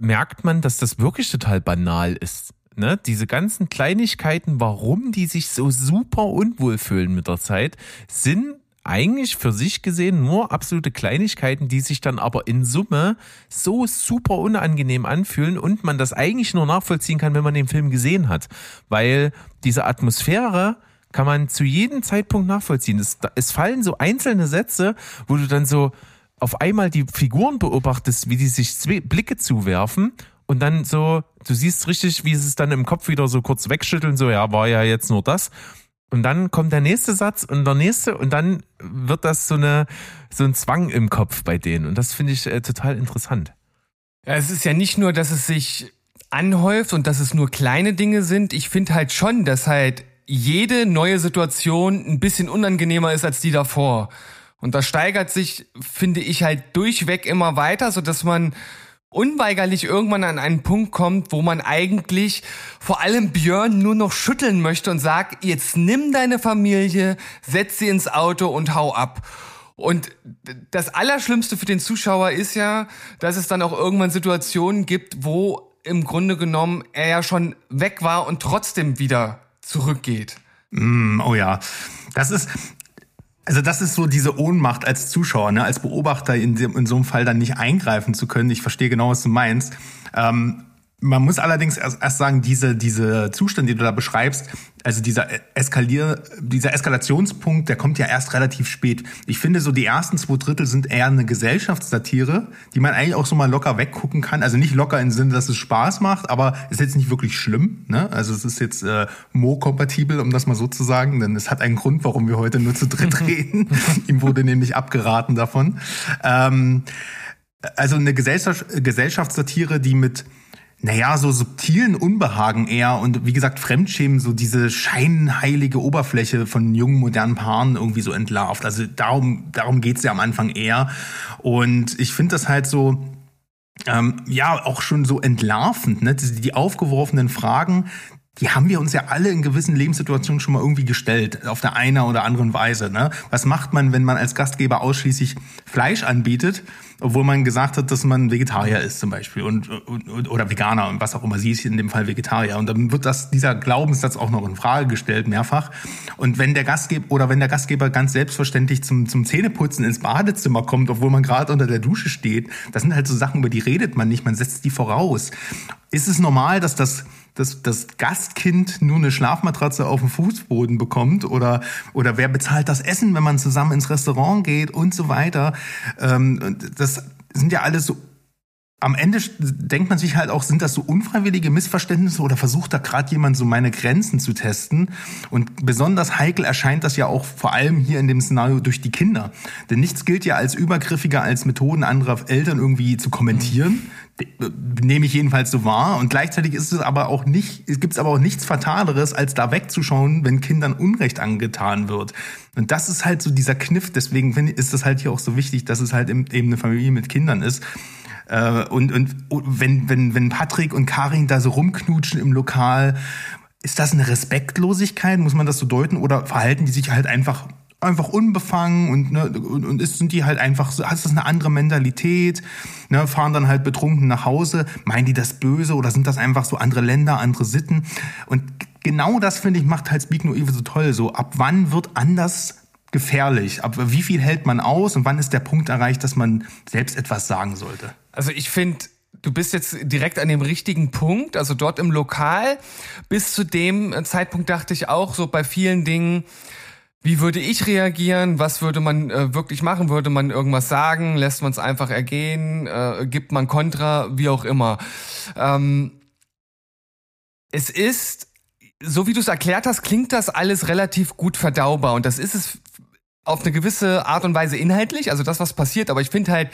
merkt man, dass das wirklich total banal ist. Ne? Diese ganzen Kleinigkeiten, warum die sich so super unwohl fühlen mit der Zeit, sind eigentlich für sich gesehen nur absolute Kleinigkeiten, die sich dann aber in Summe so super unangenehm anfühlen und man das eigentlich nur nachvollziehen kann, wenn man den Film gesehen hat. Weil diese Atmosphäre kann man zu jedem Zeitpunkt nachvollziehen. Es, es fallen so einzelne Sätze, wo du dann so auf einmal die Figuren beobachtest, wie die sich Blicke zuwerfen und dann so, du siehst richtig, wie sie es dann im Kopf wieder so kurz wegschütteln, so, ja, war ja jetzt nur das. Und dann kommt der nächste Satz und der nächste und dann wird das so eine, so ein Zwang im Kopf bei denen. Und das finde ich äh, total interessant. Ja, es ist ja nicht nur, dass es sich anhäuft und dass es nur kleine Dinge sind. Ich finde halt schon, dass halt jede neue Situation ein bisschen unangenehmer ist als die davor. Und das steigert sich, finde ich, halt durchweg immer weiter, so dass man unweigerlich irgendwann an einen Punkt kommt, wo man eigentlich vor allem Björn nur noch schütteln möchte und sagt, jetzt nimm deine Familie, setz sie ins Auto und hau ab. Und das Allerschlimmste für den Zuschauer ist ja, dass es dann auch irgendwann Situationen gibt, wo im Grunde genommen er ja schon weg war und trotzdem wieder zurückgeht. Mm, oh ja, das ist, also das ist so diese Ohnmacht als Zuschauer, ne, als Beobachter in, dem, in so einem Fall dann nicht eingreifen zu können. Ich verstehe genau, was du meinst. Ähm, Man muss allerdings erst, erst sagen, diese, diese Zustand, die du da beschreibst, also dieser Eskalier, dieser Eskalationspunkt, der kommt ja erst relativ spät. Ich finde, so die ersten zwei Drittel sind eher eine Gesellschaftssatire, die man eigentlich auch so mal locker weggucken kann. Also nicht locker im Sinne, dass es Spaß macht, aber ist jetzt nicht wirklich schlimm. Ne? Also es ist jetzt äh, Mo-kompatibel, um das mal so zu sagen, denn es hat einen Grund, warum wir heute nur zu dritt reden. Ihm wurde nämlich abgeraten davon. Ähm, also eine Gesellschaft, Gesellschaftssatire, die mit naja, so subtilen Unbehagen eher und wie gesagt, Fremdschämen, so diese scheinheilige Oberfläche von jungen, modernen Paaren irgendwie so entlarvt. Also darum, darum geht's ja am Anfang eher. Und ich finde das halt so, ähm, ja, auch schon so entlarvend, ne? Die, die aufgeworfenen Fragen, die haben wir uns ja alle in gewissen Lebenssituationen schon mal irgendwie gestellt, auf der einen oder anderen Weise. Ne? Was macht man, wenn man als Gastgeber ausschließlich Fleisch anbietet, obwohl man gesagt hat, dass man Vegetarier ist zum Beispiel und, und oder Veganer und was auch immer. Sie ist in dem Fall Vegetarier und dann wird das dieser Glaubenssatz auch noch in Frage gestellt mehrfach. Und wenn der Gastgeber oder wenn der Gastgeber ganz selbstverständlich zum zum Zähneputzen ins Badezimmer kommt, obwohl man gerade unter der Dusche steht, das sind halt so Sachen, über die redet man nicht, man setzt die voraus. Ist es normal, dass das dass das Gastkind nur eine Schlafmatratze auf dem Fußboden bekommt oder oder wer bezahlt das Essen, wenn man zusammen ins Restaurant geht und so weiter. Ähm, das sind ja alles so am Ende denkt man sich halt auch, sind das so unfreiwillige Missverständnisse oder versucht da gerade jemand so meine Grenzen zu testen? Und besonders heikel erscheint das ja auch vor allem hier in dem Szenario durch die Kinder. Denn nichts gilt ja als übergriffiger als Methoden anderer Eltern irgendwie zu kommentieren. Nehme ich jedenfalls so wahr. Und gleichzeitig ist es aber auch nicht, es gibt aber auch nichts Fataleres, als da wegzuschauen, wenn Kindern Unrecht angetan wird. Und das ist halt so dieser Kniff. Deswegen ist das halt hier auch so wichtig, dass es halt eben eine Familie mit Kindern ist. Äh, und, und, wenn, wenn, wenn Patrick und Karin da so rumknutschen im Lokal, ist das eine Respektlosigkeit? Muss man das so deuten? Oder verhalten die sich halt einfach einfach unbefangen und, ne, und, und ist, sind die halt einfach so, hast das eine andere Mentalität, ne, fahren dann halt betrunken nach Hause, meinen die das böse oder sind das einfach so andere Länder, andere Sitten? Und genau das, finde ich, macht halt Speak No Evil so toll. So, ab wann wird anders gefährlich? Ab wie viel hält man aus und wann ist der Punkt erreicht, dass man selbst etwas sagen sollte? Also ich finde, du bist jetzt direkt an dem richtigen Punkt, also dort im Lokal. Bis zu dem Zeitpunkt dachte ich auch so bei vielen Dingen, wie würde ich reagieren? Was würde man äh, wirklich machen? Würde man irgendwas sagen? Lässt man es einfach ergehen? Äh, gibt man Kontra? Wie auch immer. Ähm, es ist, so wie du es erklärt hast, klingt das alles relativ gut verdaubar und das ist es auf eine gewisse Art und Weise inhaltlich, also das, was passiert, aber ich finde halt,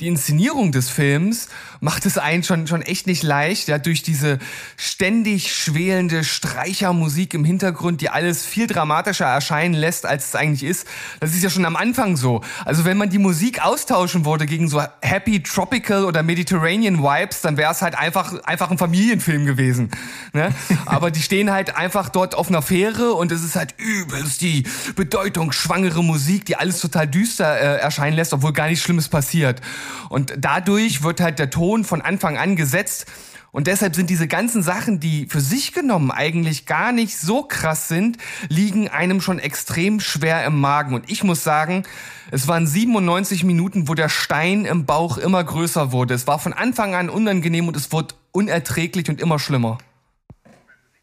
die Inszenierung des Films macht es einen schon, schon echt nicht leicht, ja, durch diese ständig schwelende Streichermusik im Hintergrund, die alles viel dramatischer erscheinen lässt, als es eigentlich ist. Das ist ja schon am Anfang so. Also wenn man die Musik austauschen würde gegen so Happy Tropical oder Mediterranean Vibes, dann wäre es halt einfach, einfach ein Familienfilm gewesen. Ne? Aber die stehen halt einfach dort auf einer Fähre und es ist halt übelst die bedeutungsschwangere Musik, die alles total düster äh, erscheinen lässt, obwohl gar nichts Schlimmes passiert. Und dadurch wird halt der Ton von Anfang an gesetzt. Und deshalb sind diese ganzen Sachen, die für sich genommen eigentlich gar nicht so krass sind, liegen einem schon extrem schwer im Magen. Und ich muss sagen, es waren 97 Minuten, wo der Stein im Bauch immer größer wurde. Es war von Anfang an unangenehm und es wurde unerträglich und immer schlimmer.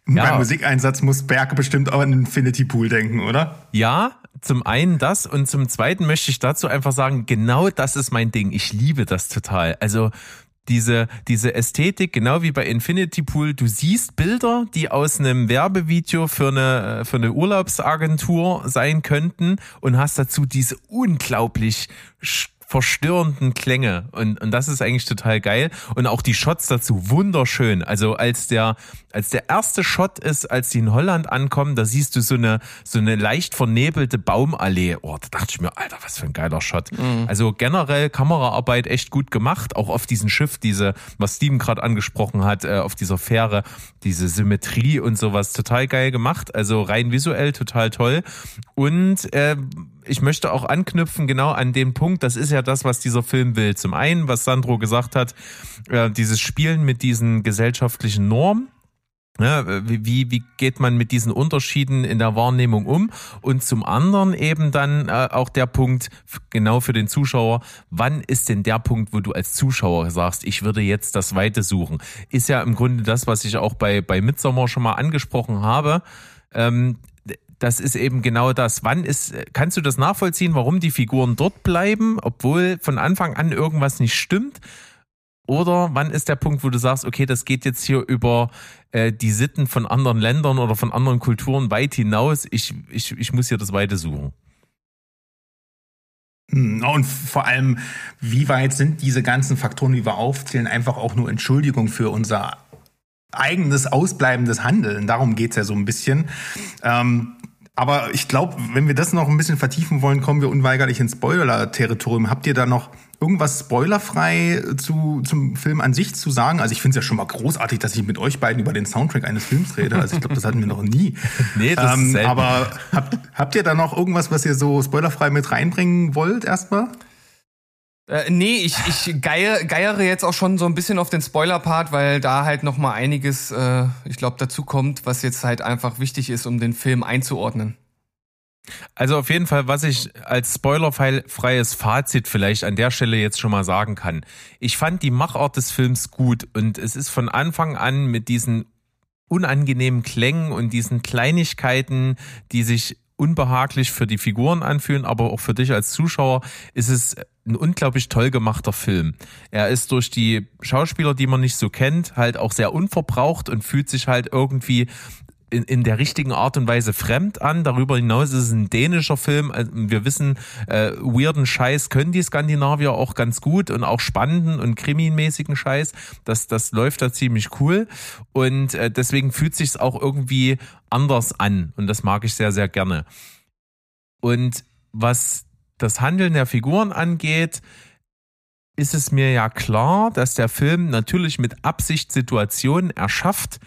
Ja. Beim Musikeinsatz muss Berg bestimmt auch an Infinity Pool denken, oder? Ja, zum einen das und zum zweiten möchte ich dazu einfach sagen, genau das ist mein Ding. Ich liebe das total. Also diese, diese Ästhetik, genau wie bei Infinity Pool, du siehst Bilder, die aus einem Werbevideo für eine, für eine Urlaubsagentur sein könnten und hast dazu diese unglaublich verstörenden Klänge und, und das ist eigentlich total geil und auch die Shots dazu wunderschön. Also als der als der erste Shot ist, als die in Holland ankommen, da siehst du so eine so eine leicht vernebelte Baumallee. Oh, da dachte ich mir, Alter, was für ein geiler Shot. Mhm. Also generell Kameraarbeit echt gut gemacht, auch auf diesem Schiff, diese was Steven gerade angesprochen hat, äh, auf dieser Fähre, diese Symmetrie und sowas total geil gemacht. Also rein visuell total toll und äh, ich möchte auch anknüpfen genau an den Punkt, das ist ja das, was dieser Film will. Zum einen, was Sandro gesagt hat, äh, dieses Spielen mit diesen gesellschaftlichen Normen wie, wie wie geht man mit diesen Unterschieden in der Wahrnehmung um? Und zum anderen eben dann äh, auch der Punkt, genau für den Zuschauer, wann ist denn der Punkt, wo du als Zuschauer sagst, ich würde jetzt das Weite suchen? Ist ja im Grunde das, was ich auch bei, bei Midsommar schon mal angesprochen habe. Ähm, das ist eben genau das. Wann ist, kannst du das nachvollziehen, warum die Figuren dort bleiben, obwohl von Anfang an irgendwas nicht stimmt? Oder wann ist der Punkt, wo du sagst, okay, das geht jetzt hier über äh, die Sitten von anderen Ländern oder von anderen Kulturen weit hinaus. Ich, ich, ich muss hier das Weite suchen. Hm, Und vor allem, wie weit sind diese ganzen Faktoren, die wir aufzählen, einfach auch nur Entschuldigung für unser eigenes ausbleibendes Handeln? Darum geht's ja so ein bisschen. Ähm, aber ich glaube, wenn wir das noch ein bisschen vertiefen wollen, kommen wir unweigerlich ins Spoiler-Territorium. Habt ihr da noch irgendwas spoilerfrei zu, zum Film an sich zu sagen? Also ich finde es ja schon mal großartig, dass ich mit euch beiden über den Soundtrack eines Films rede. Also ich glaube, das hatten wir noch nie. Nee, das ist selten. aber habt, habt ihr da noch irgendwas, was ihr so spoilerfrei mit reinbringen wollt erstmal? Äh, nee, ich, ich geier, geiere jetzt auch schon so ein bisschen auf den Spoiler-Part, weil da halt noch mal einiges, äh, ich glaube, dazu kommt, was jetzt halt einfach wichtig ist, um den Film einzuordnen. Also auf jeden Fall, was ich als spoilerfreies Fazit vielleicht an der Stelle jetzt schon mal sagen kann. Ich fand die Machart des Films gut und es ist von Anfang an mit diesen unangenehmen Klängen und diesen Kleinigkeiten, die sich unbehaglich für die Figuren anfühlen, aber auch für dich als Zuschauer ist es ein unglaublich toll gemachter Film. Er ist durch die Schauspieler, die man nicht so kennt, halt auch sehr unverbraucht und fühlt sich halt irgendwie in, in der richtigen Art und Weise fremd an. Darüber hinaus ist es ein dänischer Film. Also Wir wissen, äh, weirden Scheiß können die Skandinavier auch ganz gut und auch spannenden und krimimäßigen Scheiß. Das, das läuft da ziemlich cool. Und äh, deswegen fühlt sich's auch irgendwie anders an. Und das mag ich sehr, sehr gerne. Und was das Handeln der Figuren angeht, ist es mir ja klar, dass der Film natürlich mit Absicht Situationen erschafft,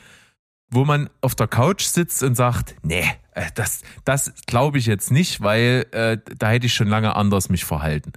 wo man auf der Couch sitzt und sagt, nee, äh, das, das glaube ich jetzt nicht, weil äh, da hätte ich schon lange anders mich verhalten.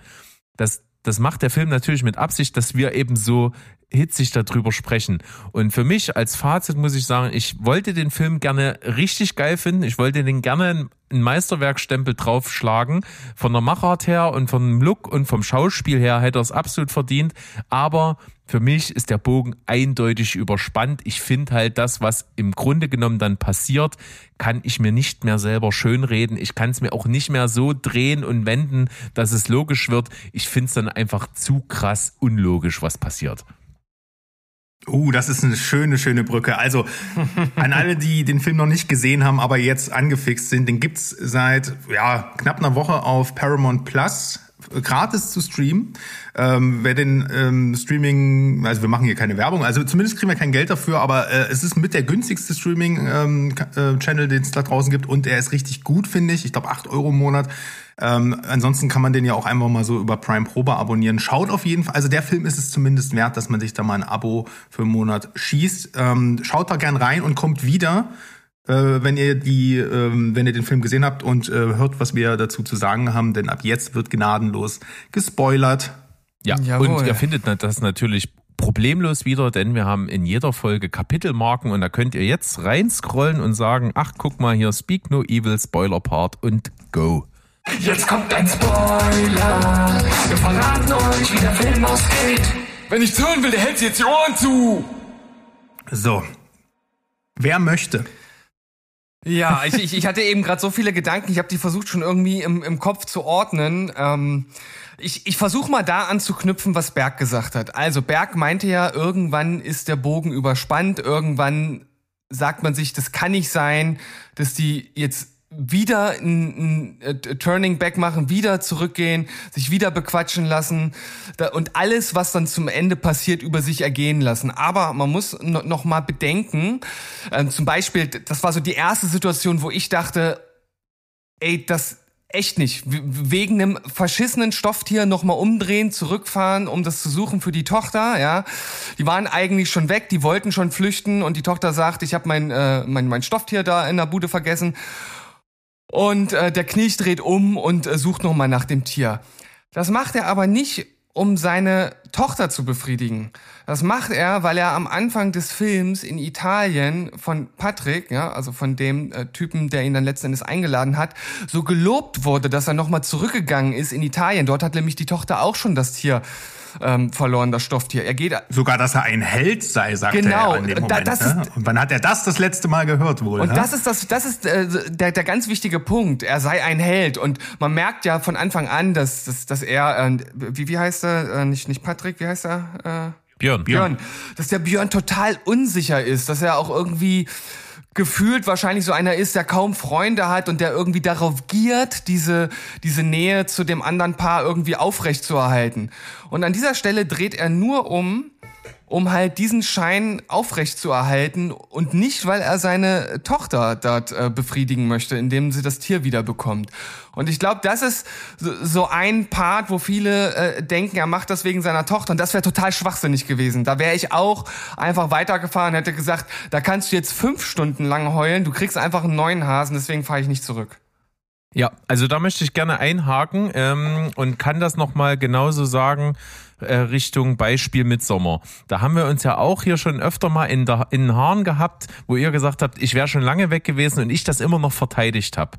Das, das macht der Film natürlich mit Absicht, dass wir eben so hitzig darüber sprechen. Und für mich als Fazit muss ich sagen, ich wollte den Film gerne richtig geil finden. Ich wollte den gerne einen Meisterwerkstempel draufschlagen. Von der Machart her und vom Look und vom Schauspiel her hätte er es absolut verdient. Aber für mich ist der Bogen eindeutig überspannt. Ich finde halt das, was im Grunde genommen dann passiert, kann ich mir nicht mehr selber schönreden. Ich kann es mir auch nicht mehr so drehen und wenden, dass es logisch wird. Ich finde es dann einfach zu krass unlogisch, was passiert. Uh, das ist eine schöne, schöne Brücke. Also an alle, die den Film noch nicht gesehen haben, aber jetzt angefixt sind, den gibt's seit ja, knapp einer Woche auf Paramount Plus gratis zu streamen. Ähm, wer den ähm, Streaming, also wir machen hier keine Werbung, also zumindest kriegen wir kein Geld dafür, aber äh, es ist mit der günstigste Streaming-Channel, ähm, den es da draußen gibt und er ist richtig gut, finde ich. Ich glaube, acht Euro im Monat. Ähm, ansonsten kann man den ja auch einfach mal so über Prime Probe abonnieren. Schaut auf jeden Fall, also der Film ist es zumindest wert, dass man sich da mal ein Abo für einen Monat schießt. Ähm, schaut da gern rein und kommt wieder, äh, wenn ihr die, ähm, wenn ihr den Film gesehen habt und äh, hört, was wir dazu zu sagen haben, denn ab jetzt wird gnadenlos gespoilert. Ja, Jawohl. und ihr findet das natürlich problemlos wieder, denn wir haben in jeder Folge Kapitelmarken und da könnt ihr jetzt reinscrollen und sagen, ach, guck mal hier, Speak No Evil, Spoiler Part und go. Jetzt kommt ein Spoiler. Wir verraten euch, wie der Film ausgeht. Wenn ich's hören will, der hält sich jetzt die Ohren zu. So. Wer möchte? Ja, ich, ich, ich hatte eben gerade so viele Gedanken, ich habe die versucht schon irgendwie im, im Kopf zu ordnen. Ähm, ich ich versuche mal da anzuknüpfen, was Berg gesagt hat. Also Berg meinte ja, irgendwann ist der Bogen überspannt, irgendwann sagt man sich, das kann nicht sein, dass die jetzt wieder ein, ein äh, Turning Back machen, wieder zurückgehen, sich wieder bequatschen lassen da, und alles, was dann zum Ende passiert, über sich ergehen lassen. Aber man muss no, noch mal bedenken, ähm, zum Beispiel, das war so die erste Situation, wo ich dachte, ey, das echt nicht. Wegen einem verschissenen Stofftier nochmal umdrehen, zurückfahren, um das zu suchen für die Tochter, ja. Die waren eigentlich schon weg, die wollten schon flüchten und die Tochter sagt, ich habe mein, äh, mein, mein Stofftier da in der Bude vergessen. Und äh, der Knilch dreht um und äh, sucht nochmal nach dem Tier. Das macht er aber nicht, um seine Tochter zu befriedigen. Das macht er, weil er am Anfang des Films in Italien von Patrick, ja, also von dem äh, Typen, der ihn dann letzten Endes eingeladen hat, so gelobt wurde, dass er nochmal zurückgegangen ist in Italien. Dort hat nämlich die Tochter auch schon das Tier ähm, verloren, das Stofftier. Er geht Sogar, dass er ein Held sei, sagte Genau, er in dem da- Moment. das ne? ist- Und wann hat er das das letzte Mal gehört wohl? Und ne? das ist das, das ist äh, der, der ganz wichtige Punkt. Er sei ein Held und man merkt ja von Anfang an, dass, dass, dass er, äh, wie, wie heißt er, äh, nicht, nicht Patrick, wie heißt er? Äh, Björn. Björn, dass der Björn total unsicher ist, dass er auch irgendwie gefühlt wahrscheinlich so einer ist, der kaum Freunde hat und der irgendwie darauf giert, diese, diese Nähe zu dem anderen Paar irgendwie aufrecht zu erhalten. Und an dieser Stelle dreht er nur um, um halt diesen Schein aufrecht zu erhalten und nicht, weil er seine Tochter dort äh, befriedigen möchte, indem sie das Tier wieder bekommt. Und ich glaube, das ist so, so ein Part, wo viele äh, denken, er macht das wegen seiner Tochter. Und das wäre total schwachsinnig gewesen. Da wäre ich auch einfach weitergefahren, hätte gesagt, da kannst du jetzt fünf Stunden lang heulen, du kriegst einfach einen neuen Hasen, deswegen fahre ich nicht zurück. Ja, also da möchte ich gerne einhaken ähm, und kann das nochmal genauso sagen äh, Richtung Beispiel Midsommer. Da haben wir uns ja auch hier schon öfter mal in, der, in den Haaren gehabt, wo ihr gesagt habt, ich wäre schon lange weg gewesen und ich das immer noch verteidigt habe.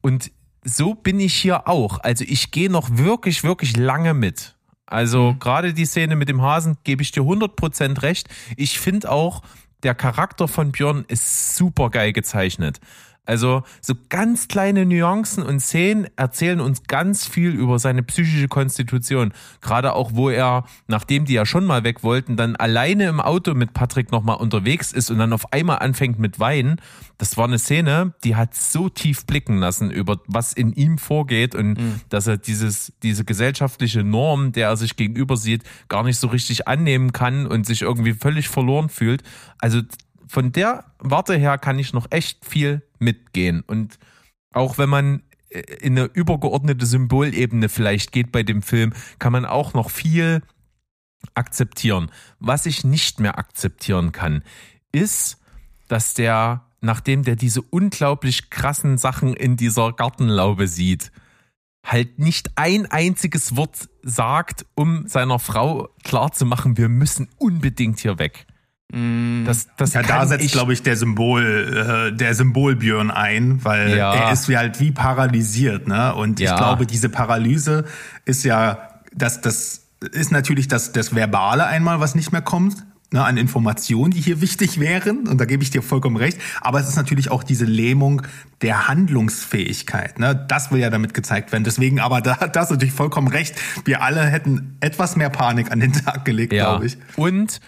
Und so bin ich hier auch. Also ich gehe noch wirklich, wirklich lange mit. Also gerade die Szene mit dem Hasen gebe ich dir 100% recht. Ich finde auch, der Charakter von Björn ist super geil gezeichnet. Also so ganz kleine Nuancen und Szenen erzählen uns ganz viel über seine psychische Konstitution. Gerade auch, wo er, nachdem die ja schon mal weg wollten, dann alleine im Auto mit Patrick nochmal unterwegs ist und dann auf einmal anfängt mit Weinen. Das war eine Szene, die hat so tief blicken lassen über was in ihm vorgeht und dass er dieses, diese gesellschaftliche Norm, der er sich gegenüber sieht, gar nicht so richtig annehmen kann und sich irgendwie völlig verloren fühlt. Also von der Warte her kann ich noch echt viel mitgehen. Und auch wenn man äh, in eine übergeordnete Symbolebene vielleicht geht bei dem Film, kann man auch noch viel akzeptieren. Was ich nicht mehr akzeptieren kann, ist, dass der, nachdem der diese unglaublich krassen Sachen in dieser Gartenlaube sieht, halt nicht ein einziges Wort sagt, um seiner Frau klarzumachen, wir müssen unbedingt hier weg. Das, das Ja, da setzt, ich- glaube ich, der Symbol, äh, der Symbolbjörn ein, weil Ja. er ist wie halt wie paralysiert, ne? Und ich Ja. glaube, diese Paralyse ist ja, das, das ist natürlich das, das Verbale einmal, was nicht mehr kommt. Ne, an Informationen, die hier wichtig wären, und da gebe ich dir vollkommen recht, aber es ist natürlich auch diese Lähmung der Handlungsfähigkeit. Ne? Das will ja damit gezeigt werden. Deswegen, aber da hat das natürlich vollkommen recht. Wir alle hätten etwas mehr Panik an den Tag gelegt, Ja. glaube ich. Und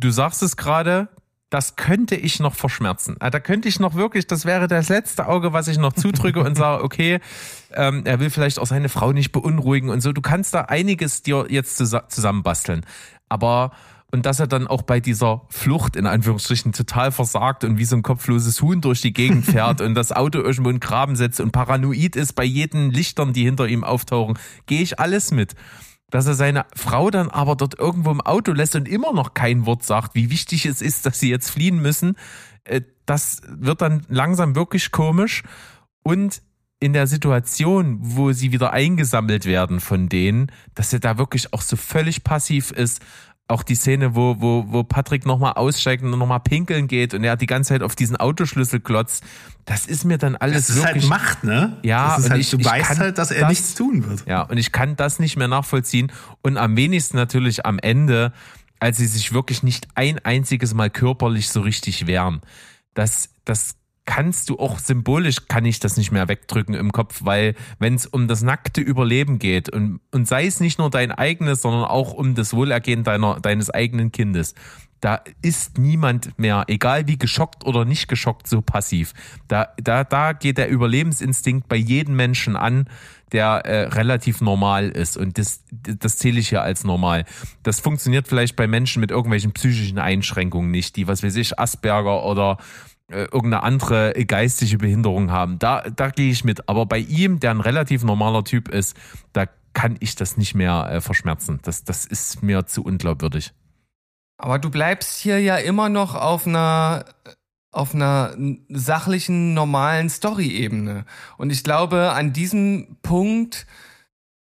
du sagst es gerade, das könnte ich noch verschmerzen. Ah, Da könnte ich noch wirklich, das wäre das letzte Auge, was ich noch zudrücke und sage, okay, ähm, er will vielleicht auch seine Frau nicht beunruhigen und so. Du kannst da einiges dir jetzt zusa- zusammenbasteln. Aber und dass er dann auch bei dieser Flucht in Anführungsstrichen total versagt und wie so ein kopfloses Huhn durch die Gegend fährt und das Auto irgendwo in den Graben setzt und paranoid ist bei jeden Lichtern, die hinter ihm auftauchen, gehe ich alles mit dass er seine Frau dann aber dort irgendwo im Auto lässt und immer noch kein Wort sagt, wie wichtig es ist, dass sie jetzt fliehen müssen, äh, das wird dann langsam wirklich komisch. Und in der Situation, wo sie wieder eingesammelt werden von denen, dass er da wirklich auch so völlig passiv ist. Auch die Szene, wo, wo, wo Patrick nochmal aussteigt und nochmal pinkeln geht und er die ganze Zeit auf diesen Autoschlüssel klotzt, das ist mir dann alles Das ist halt wirklich Macht, ne? Ja, das ist halt, ich- du ich weißt halt, dass er das- nichts tun wird. ja, und ich kann das nicht mehr nachvollziehen. Und am wenigsten natürlich am Ende, als sie sich wirklich nicht ein einziges Mal körperlich so richtig wehren. Das, das kannst du auch symbolisch, kann ich das nicht mehr wegdrücken im Kopf, weil wenn es um das nackte Überleben geht und, und sei es nicht nur dein eigenes, sondern auch um das Wohlergehen deiner, deines eigenen Kindes, da ist niemand mehr, egal wie geschockt oder nicht geschockt, so passiv. Da, da, da geht der Überlebensinstinkt bei jedem Menschen an, der äh, relativ normal ist. Und das, das zähle ich ja als normal. Das funktioniert vielleicht bei Menschen mit irgendwelchen psychischen Einschränkungen nicht, die, was weiß ich, Asperger oder äh, irgendeine andere geistige Behinderung haben. Da, da gehe ich mit. Aber bei ihm, der ein relativ normaler Typ ist, da kann ich das nicht mehr äh, verschmerzen. Das, das ist mir zu unglaubwürdig. Aber du bleibst hier ja immer noch auf einer auf einer sachlichen, normalen Story-Ebene. Und ich glaube, an diesem Punkt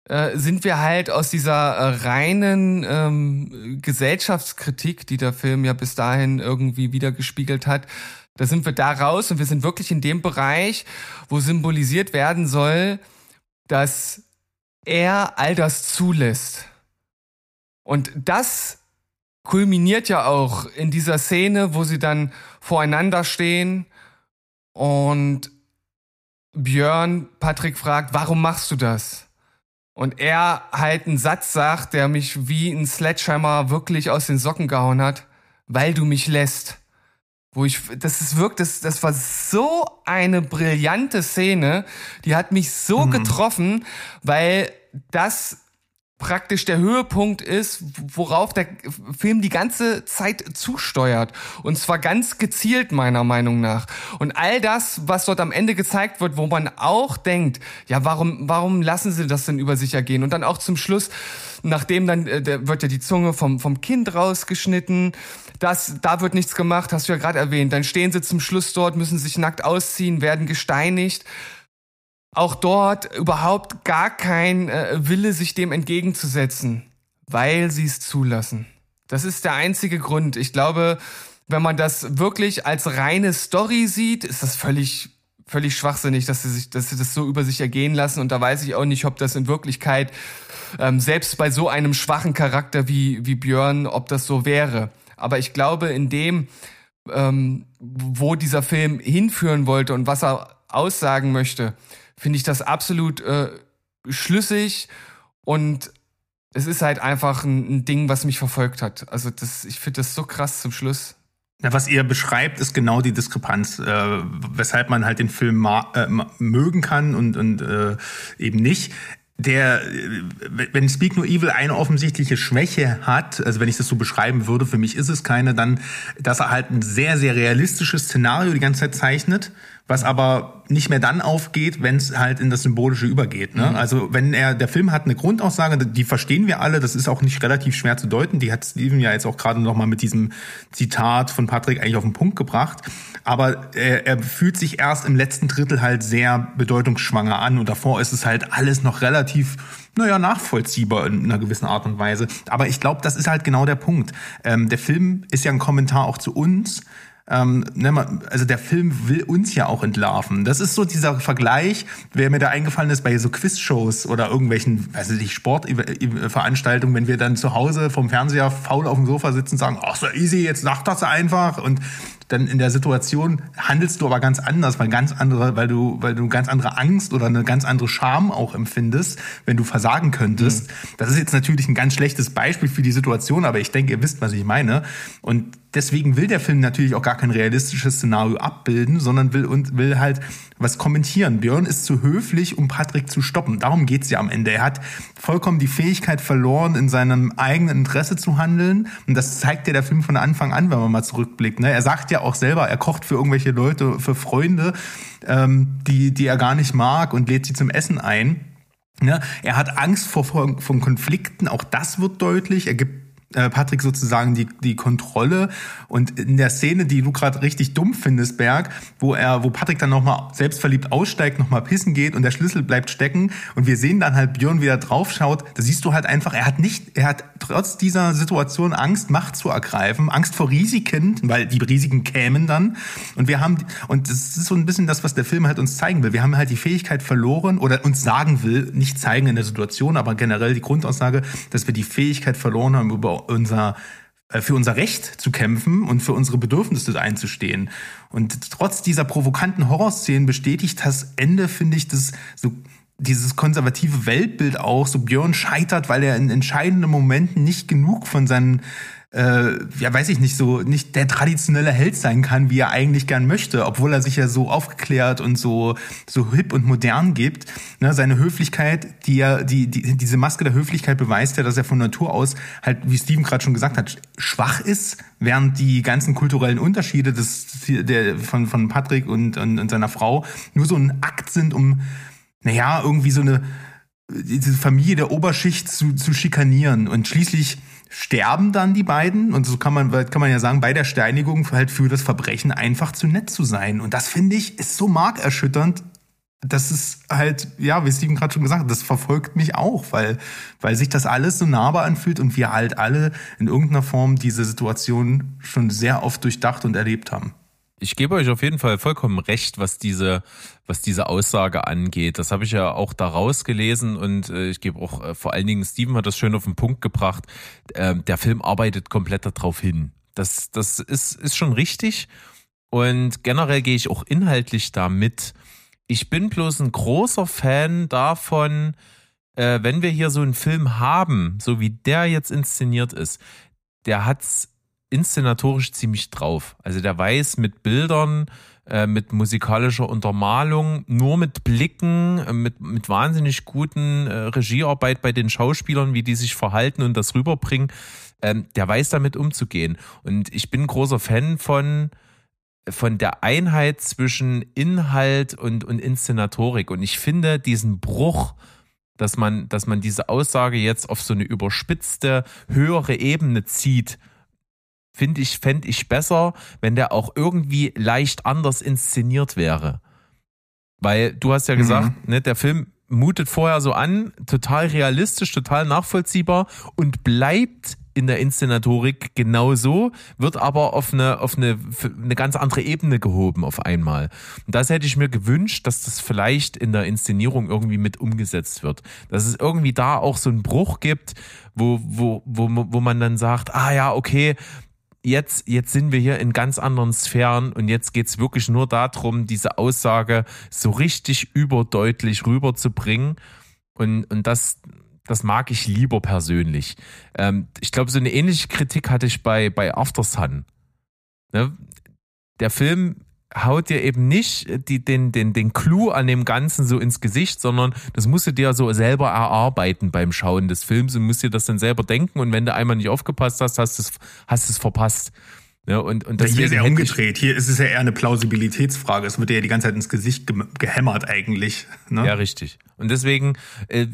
äh, sind wir halt aus dieser äh, reinen ähm, Gesellschaftskritik, die der Film ja bis dahin irgendwie wiedergespiegelt hat, da sind wir da raus und wir sind wirklich in dem Bereich, wo symbolisiert werden soll, dass er all das zulässt. Und das kulminiert ja auch in dieser Szene, wo sie dann voreinander stehen und Björn Patrick fragt, warum machst du das? Und er halt einen Satz sagt, der mich wie ein Sledgehammer wirklich aus den Socken gehauen hat, weil du mich lässt. Wo ich, das ist wirklich, das, das war so eine brillante Szene, die hat mich so mhm. getroffen, weil das praktisch der Höhepunkt ist, worauf der Film die ganze Zeit zusteuert. Und zwar ganz gezielt meiner Meinung nach. Und all das, was dort am Ende gezeigt wird, wo man auch denkt, ja, warum, warum lassen sie das denn über sich ergehen? Und dann auch zum Schluss, nachdem dann, äh, wird ja die Zunge vom, vom Kind rausgeschnitten, das, da wird nichts gemacht, hast du ja gerade erwähnt. Dann stehen sie zum Schluss dort, müssen sich nackt ausziehen, werden gesteinigt auch dort überhaupt gar kein äh, Wille, sich dem entgegenzusetzen, weil sie es zulassen. Das ist der einzige Grund. Ich glaube, wenn man das wirklich als reine Story sieht, ist das völlig völlig schwachsinnig, dass sie sich, dass sie das so über sich ergehen lassen. Und da weiß ich auch nicht, ob das in Wirklichkeit ähm, selbst bei so einem schwachen Charakter wie wie Björn, ob das so wäre. Aber ich glaube, in dem, ähm, wo dieser Film hinführen wollte und was er aussagen möchte, finde ich das absolut äh, schlüssig und es ist halt einfach ein, ein Ding, was mich verfolgt hat. Also das, ich finde das so krass zum Schluss. Ja, was ihr beschreibt, ist genau die Diskrepanz, äh, weshalb man halt den Film äh, mögen kann und, und äh, eben nicht der, wenn Speak No Evil eine offensichtliche Schwäche hat, also wenn ich das so beschreiben würde, für mich ist es keine, dann, dass er halt ein sehr, sehr realistisches Szenario die ganze Zeit zeichnet was aber nicht mehr dann aufgeht, wenn es halt in das Symbolische übergeht. Ne? Mhm. Also wenn er, der Film hat eine Grundaussage, die verstehen wir alle, das ist auch nicht relativ schwer zu deuten, die hat Steven ja jetzt auch gerade nochmal mit diesem Zitat von Patrick eigentlich auf den Punkt gebracht. Aber er, er fühlt sich erst im letzten Drittel halt sehr bedeutungsschwanger an und davor ist es halt alles noch relativ naja, nachvollziehbar in einer gewissen Art und Weise. Aber ich glaube, das ist halt genau der Punkt. Ähm, der Film ist ja ein Kommentar auch zu uns ähm, ne, also der Film will uns ja auch entlarven. Das ist so dieser Vergleich, wer mir da eingefallen ist bei so Quizshows oder irgendwelchen, weiß ich nicht, Sportveranstaltungen, wenn wir dann zu Hause vom Fernseher faul auf dem Sofa sitzen und sagen, ach so easy, jetzt sag das einfach und dann in der Situation handelst du aber ganz anders, weil ganz andere, weil du, weil du ganz andere Angst oder eine ganz andere Scham auch empfindest, wenn du versagen könntest. Mhm. Das ist jetzt natürlich ein ganz schlechtes Beispiel für die Situation, aber ich denke, ihr wisst, was ich meine. Und deswegen will der Film natürlich auch gar kein realistisches Szenario abbilden, sondern will und will halt was kommentieren. Björn ist zu höflich, um Patrick zu stoppen. Darum geht's ja am Ende. Er hat vollkommen die Fähigkeit verloren, in seinem eigenen Interesse zu handeln. Und das zeigt ja der Film von Anfang an, wenn man mal zurückblickt. Ne? Er sagt ja auch selber, er kocht für irgendwelche Leute, für Freunde, ähm, die, die er gar nicht mag und lädt sie zum Essen ein. Ja, er hat Angst vor, vor, vor Konflikten, auch das wird deutlich. Er gibt Patrick sozusagen die, die Kontrolle. Und in der Szene, die du gerade richtig dumm findest, Berg, wo er, wo Patrick dann nochmal selbstverliebt aussteigt, nochmal pissen geht und der Schlüssel bleibt stecken und wir sehen dann halt Björn wieder draufschaut, da siehst du halt einfach, er hat nicht, er hat trotz dieser Situation Angst, Macht zu ergreifen, Angst vor Risiken, weil die Risiken kämen dann. Und wir haben, und das ist so ein bisschen das, was der Film halt uns zeigen will. Wir haben halt die Fähigkeit verloren oder uns sagen will, nicht zeigen in der Situation, aber generell die Grundaussage, dass wir die Fähigkeit verloren haben, über unser äh, für unser Recht zu kämpfen und für unsere Bedürfnisse einzustehen. Und trotz dieser provokanten Horrorszenen bestätigt das Ende, finde ich, das so dieses konservative Weltbild auch, so Björn scheitert, weil er in entscheidenden Momenten nicht genug von seinen äh, ja, weiß ich nicht, so nicht der traditionelle Held sein kann, wie er eigentlich gern möchte, obwohl er sich ja so aufgeklärt und so, so hip und modern gibt. Ne, seine Höflichkeit, die er, die, die, diese Maske der Höflichkeit beweist ja, dass er von Natur aus halt, wie Steven gerade schon gesagt hat, schwach ist, während die ganzen kulturellen Unterschiede des, der, von, von Patrick und, und, und seiner Frau nur so ein Akt sind, um, naja, irgendwie so eine, diese Familie der Oberschicht zu, zu schikanieren. Und schließlich sterben dann die beiden und so kann man kann man ja sagen bei der Steinigung halt für das Verbrechen einfach zu nett zu sein und das finde ich ist so markerschütternd das ist halt, ja, wie Steven gerade schon gesagt hat, das verfolgt mich auch, weil, weil sich das alles so nahbar anfühlt und wir halt alle in irgendeiner Form diese Situation schon sehr oft durchdacht und erlebt haben. Ich gebe euch auf jeden Fall vollkommen recht, was diese, was diese Aussage angeht. Das habe ich ja auch da rausgelesen und äh, ich gebe auch äh, vor allen Dingen, Steven hat das schön auf den Punkt gebracht. Äh, der Film arbeitet komplett darauf hin. Das, das ist, ist schon richtig. Und generell gehe ich auch inhaltlich da mit. Ich bin bloß ein großer Fan davon, äh, wenn wir hier so einen Film haben, so wie der jetzt inszeniert ist, der hat's inszenatorisch ziemlich drauf. Also der weiß mit Bildern, äh, mit musikalischer Untermalung, nur mit Blicken, äh, mit, mit wahnsinnig guten äh, Regiearbeit bei den Schauspielern, wie die sich verhalten und das rüberbringen, ähm, der weiß damit umzugehen. Und ich bin großer Fan von von der Einheit zwischen Inhalt und, und Inszenatorik. Und ich finde diesen Bruch, dass man, dass man diese Aussage jetzt auf so eine überspitzte, höhere Ebene zieht, finde ich, fände ich besser, wenn der auch irgendwie leicht anders inszeniert wäre. Weil du hast ja Mhm. gesagt, ne, der Film mutet vorher so an, total realistisch, total nachvollziehbar und bleibt in der Inszenatorik genauso, wird aber auf eine, auf eine, eine ganz andere Ebene gehoben auf einmal. Und das hätte ich mir gewünscht, dass das vielleicht in der Inszenierung irgendwie mit umgesetzt wird. Dass es irgendwie da auch so einen Bruch gibt, wo, wo, wo, wo man dann sagt, ah ja, okay, jetzt, jetzt sind wir hier in ganz anderen Sphären und jetzt geht's wirklich nur darum, diese Aussage so richtig überdeutlich rüberzubringen. Und, und das, das mag ich lieber persönlich. Ähm, ich glaube, so eine ähnliche Kritik hatte ich bei, bei After Sun. Ne? Der Film haut dir eben nicht die, den, den, den Clou an dem Ganzen so ins Gesicht, sondern das musst du dir so selber erarbeiten beim Schauen des Films und musst dir das dann selber denken und wenn du einmal nicht aufgepasst hast, hast du es, hast es verpasst. Ja, und, und Hier ist ja umgedreht. Hier ist es ja eher eine Plausibilitätsfrage. Es wird dir ja die ganze Zeit ins Gesicht gem- gehämmert eigentlich. Ne? Ja, richtig. Und deswegen äh,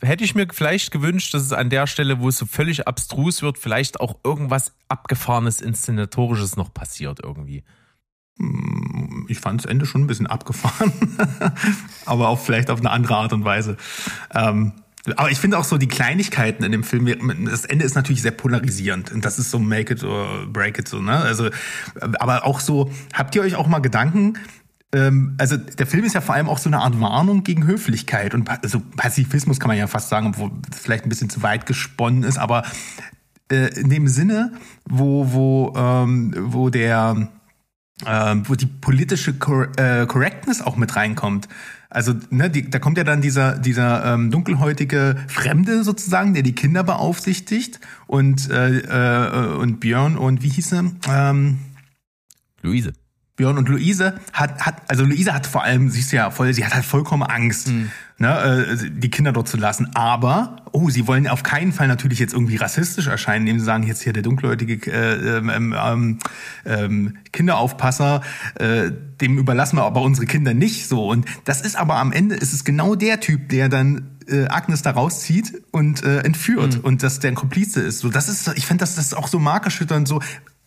hätte ich mir vielleicht gewünscht, dass es an der Stelle, wo es so völlig abstrus wird, vielleicht auch irgendwas abgefahrenes, inszenatorisches noch passiert irgendwie. Ich fand das Ende schon ein bisschen abgefahren, aber auch vielleicht auf eine andere Art und Weise. Ähm, aber ich finde auch so die Kleinigkeiten in dem Film, das Ende ist natürlich sehr polarisierend und das ist so make it or break it so, ne? Also, aber auch so, habt ihr euch auch mal Gedanken, ähm, also der Film ist ja vor allem auch so eine Art Warnung gegen Höflichkeit und also Pazifismus kann man ja fast sagen, obwohl das vielleicht ein bisschen zu weit gesponnen ist, aber äh, in dem Sinne, wo, wo, ähm, wo der ähm, wo die politische Cor äh, Correctness auch mit reinkommt. Also, ne, die, da kommt ja dann dieser, dieser ähm, dunkelhäutige Fremde sozusagen, der die Kinder beaufsichtigt und, äh, äh, und Björn und wie hieß er? Ähm, Luise. Björn und Luise hat, hat, also Luise hat vor allem, siehst du ja voll, sie hat halt vollkommen Angst, ne, äh, die Kinder dort zu lassen. Aber, oh, sie wollen auf keinen Fall natürlich jetzt irgendwie rassistisch erscheinen, indem sie sagen, jetzt hier der dunkelhäutige äh, ähm, ähm, ähm, Kinderaufpasser, äh, dem überlassen wir aber unsere Kinder nicht so. Und das ist aber am Ende, ist es genau der Typ, der dann äh, Agnes da rauszieht und äh, entführt und dass der ein Komplize ist. So, das ist, ich finde, das, das ist auch so markerschütternd, so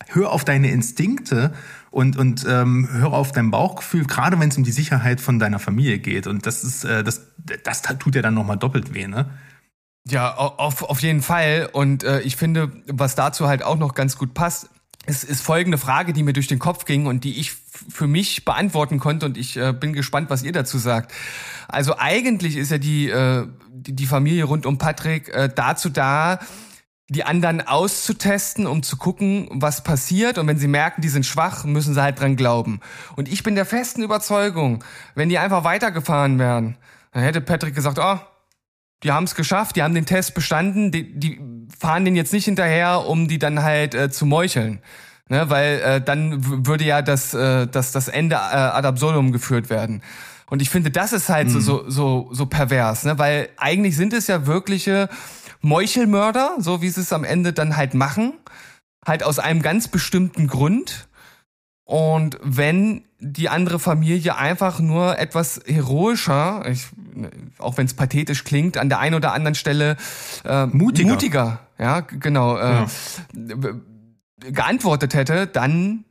hör auf deine Instinkte und, und ähm, hör auf dein Bauchgefühl, gerade wenn es um die Sicherheit von deiner Familie geht. Und das ist, äh, das, das tut ja dann nochmal doppelt weh, ne? Ja, au- auf, auf jeden Fall. Und äh, ich finde, was dazu halt auch noch ganz gut passt, ist, ist folgende Frage, die mir durch den Kopf ging und die ich für mich beantworten konnte und ich äh, bin gespannt, was ihr dazu sagt. Also eigentlich ist ja die, äh, die, die Familie rund um Patrick äh, dazu da, die anderen auszutesten, um zu gucken, was passiert. Und wenn sie merken, die sind schwach, müssen sie halt dran glauben. Und ich bin der festen Überzeugung, wenn die einfach weitergefahren wären, dann hätte Patrick gesagt, oh, die haben es geschafft, die haben den Test bestanden, die, die fahren den jetzt nicht hinterher, um die dann halt äh, zu meucheln. Ne, weil äh, dann würde ja das, äh, das, das Ende äh, ad absurdum geführt werden. Und ich finde, das ist halt so, so, so, so pervers, ne? weil eigentlich sind es ja wirkliche Meuchelmörder, so wie sie es am Ende dann halt machen, halt aus einem ganz bestimmten Grund. Und wenn die andere Familie einfach nur etwas heroischer, ich, auch wenn es pathetisch klingt, an der einen oder anderen Stelle äh, Mutiger. mutiger, ja, genau, äh, w- geantwortet hätte, dann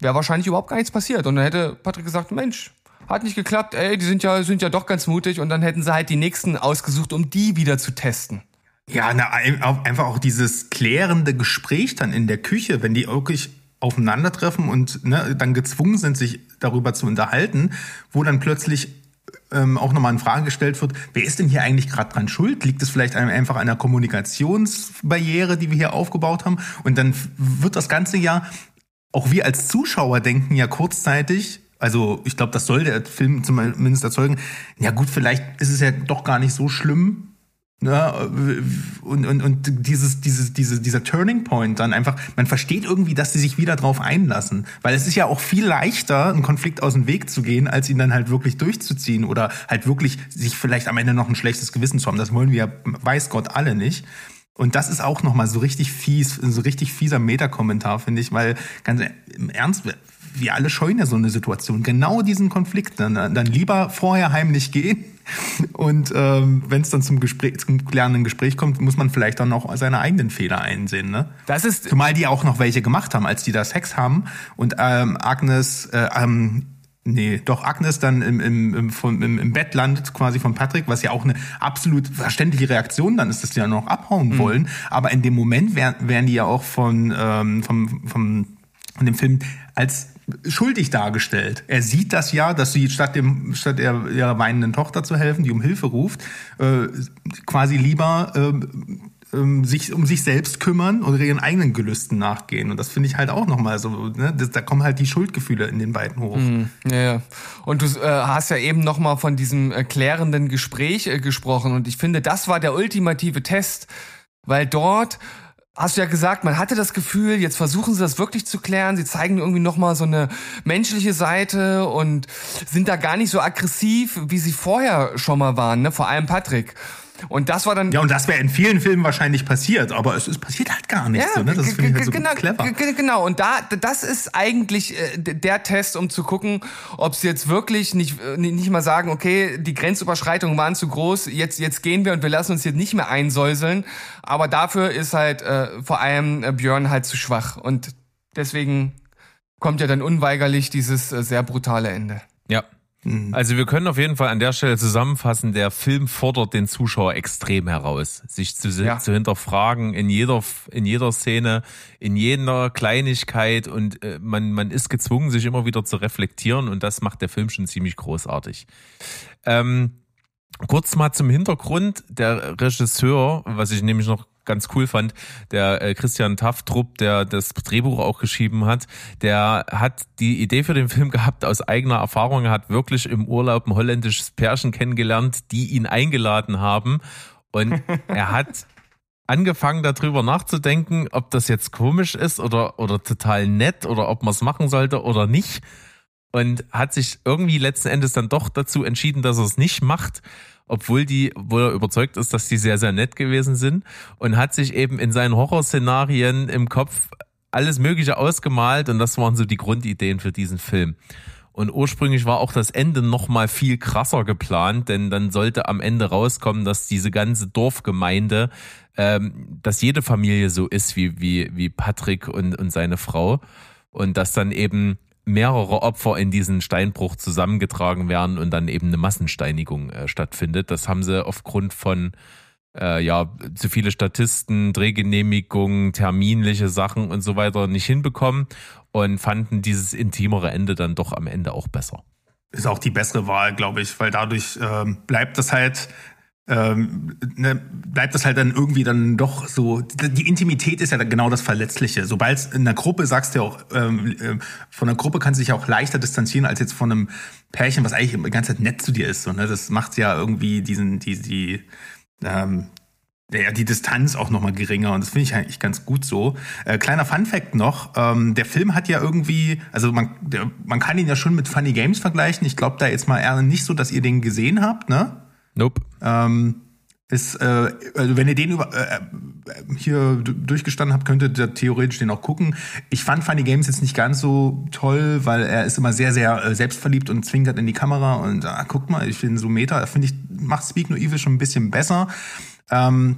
wäre wahrscheinlich überhaupt gar nichts passiert. Und dann hätte Patrick gesagt, Mensch, hat nicht geklappt, ey, die sind ja, sind ja doch ganz mutig und dann hätten sie halt die nächsten ausgesucht, um die wieder zu testen. Ja, na, einfach auch dieses klärende Gespräch dann in der Küche, wenn die wirklich aufeinandertreffen und ne, dann gezwungen sind, sich darüber zu unterhalten, wo dann plötzlich ähm, auch nochmal in Frage gestellt wird, wer ist denn hier eigentlich gerade dran schuld? Liegt es vielleicht ein- einfach an einer Kommunikationsbarriere, die wir hier aufgebaut haben? Und dann wird das Ganze ja, auch wir als Zuschauer denken ja kurzzeitig, also ich glaube, das soll der Film zumindest erzeugen, ja gut, vielleicht ist es ja doch gar nicht so schlimm, ja, und, und, und dieses, dieses, diese, dieser Turning Point dann einfach, man versteht irgendwie, dass sie sich wieder drauf einlassen. Weil es ist ja auch viel leichter, einen Konflikt aus dem Weg zu gehen, als ihn dann halt wirklich durchzuziehen oder halt wirklich sich vielleicht am Ende noch ein schlechtes Gewissen zu haben. Das wollen wir ja, weiß Gott, alle nicht. Und das ist auch nochmal so richtig fies, so richtig fieser Metakommentar, finde ich, weil ganz im Ernst, wir alle scheuen ja so eine Situation, genau diesen Konflikt, dann, dann lieber vorher heimlich gehen und ähm, wenn es dann zum Gespräch, zum klärenden Gespräch kommt, muss man vielleicht dann auch seine eigenen Fehler einsehen, ne? Das ist, Zumal die auch noch welche gemacht haben, als die da Sex haben und ähm, Agnes, äh, ähm, nee, doch Agnes dann im, im, im, vom, im, im Bett landet quasi von Patrick, was ja auch eine absolut verständliche Reaktion dann ist, dass die ja noch abhauen wollen. Aber in dem Moment werden, werden die ja auch von, ähm, vom, vom, von dem Film als schuldig dargestellt. Er sieht das ja, dass sie statt dem statt der, ihrer weinenden Tochter zu helfen, die um Hilfe ruft, äh, quasi lieber ähm, sich um sich selbst kümmern oder ihren eigenen Gelüsten nachgehen. Und das finde ich halt auch nochmal so, ne? das, da kommen halt die Schuldgefühle in den beiden hoch. Ja, ja. Und du äh, hast ja eben noch mal von diesem äh, klärenden Gespräch äh, gesprochen und ich finde, das war der ultimative Test, weil dort hast du ja gesagt, man hatte das Gefühl, jetzt versuchen sie das wirklich zu klären, sie zeigen irgendwie noch mal so eine menschliche Seite und sind da gar nicht so aggressiv, wie sie vorher schon mal waren, ne? Vor allem Patrick. Und das war dann Ja, und das wäre in vielen Filmen wahrscheinlich passiert, aber es, es passiert halt gar nicht so. Ne? Das finde ich halt so genau, clever. Genau, und da, das ist eigentlich äh, der Test, um zu gucken, ob sie jetzt wirklich nicht, äh, nicht mal sagen, okay, die Grenzüberschreitungen waren zu groß, jetzt, jetzt gehen wir und wir lassen uns jetzt nicht mehr einsäuseln. Aber dafür ist halt äh, vor allem äh, Björn halt zu schwach. Und deswegen kommt ja dann unweigerlich dieses äh, sehr brutale Ende. Ja. Also wir können auf jeden Fall an der Stelle zusammenfassen, der Film fordert den Zuschauer extrem heraus, sich zu, Ja. zu hinterfragen in jeder, in jeder Szene, in jeder Kleinigkeit und äh, man, man ist gezwungen, sich immer wieder zu reflektieren und das macht der Film schon ziemlich großartig. Ähm, kurz mal zum Hintergrund, der Regisseur, was ich nämlich noch ganz cool fand, der äh, Christian Taftrup, der das Drehbuch auch geschrieben hat, der hat die Idee für den Film gehabt aus eigener Erfahrung, er hat wirklich im Urlaub ein holländisches Pärchen kennengelernt, die ihn eingeladen haben. Und er hat angefangen darüber nachzudenken, ob das jetzt komisch ist oder, oder total nett oder ob man es machen sollte oder nicht. Und hat sich irgendwie letzten Endes dann doch dazu entschieden, dass er es nicht macht, obwohl die, wo er überzeugt ist, dass die sehr, sehr nett gewesen sind und hat sich eben in seinen Horrorszenarien im Kopf alles Mögliche ausgemalt und das waren so die Grundideen für diesen Film. Und ursprünglich war auch das Ende noch mal viel krasser geplant, denn dann sollte am Ende rauskommen, dass diese ganze Dorfgemeinde, ähm, dass jede Familie so ist wie wie wie Patrick und und seine Frau und dass dann eben mehrere Opfer in diesen Steinbruch zusammengetragen werden und dann eben eine Massensteinigung äh, stattfindet. Das haben sie aufgrund von äh, ja, zu viele Statisten, Drehgenehmigungen, terminliche Sachen und so weiter nicht hinbekommen und fanden dieses intimere Ende dann doch am Ende auch besser. ist auch die bessere Wahl, glaube ich, weil dadurch ähm, bleibt das halt ähm, ne, bleibt das halt dann irgendwie dann doch so. Die Intimität ist ja genau das Verletzliche. Sobald in einer Gruppe sagst du ja auch, ähm, äh, von einer Gruppe kannst du dich auch leichter distanzieren als jetzt von einem Pärchen, was eigentlich die ganze Zeit nett zu dir ist. So, ne? Das macht ja irgendwie diesen, die, die, ähm, ja, die Distanz auch nochmal geringer und das finde ich eigentlich ganz gut so. Äh, kleiner Fun-Fact noch, ähm, der Film hat ja irgendwie, also man, der, man kann ihn ja schon mit Funny Games vergleichen. Ich glaube da jetzt mal eher nicht so, dass ihr den gesehen habt, ne? Nope. Ähm, ist, äh, also wenn ihr den über, äh, hier d- durchgestanden habt, könntet ihr theoretisch den auch gucken. Ich fand Funny Games jetzt nicht ganz so toll, weil er ist immer sehr, sehr äh, selbstverliebt und zwinkert in die Kamera und ah, guckt mal, ich finde so Meta, finde ich, macht Speak No Evil schon ein bisschen besser. Ähm,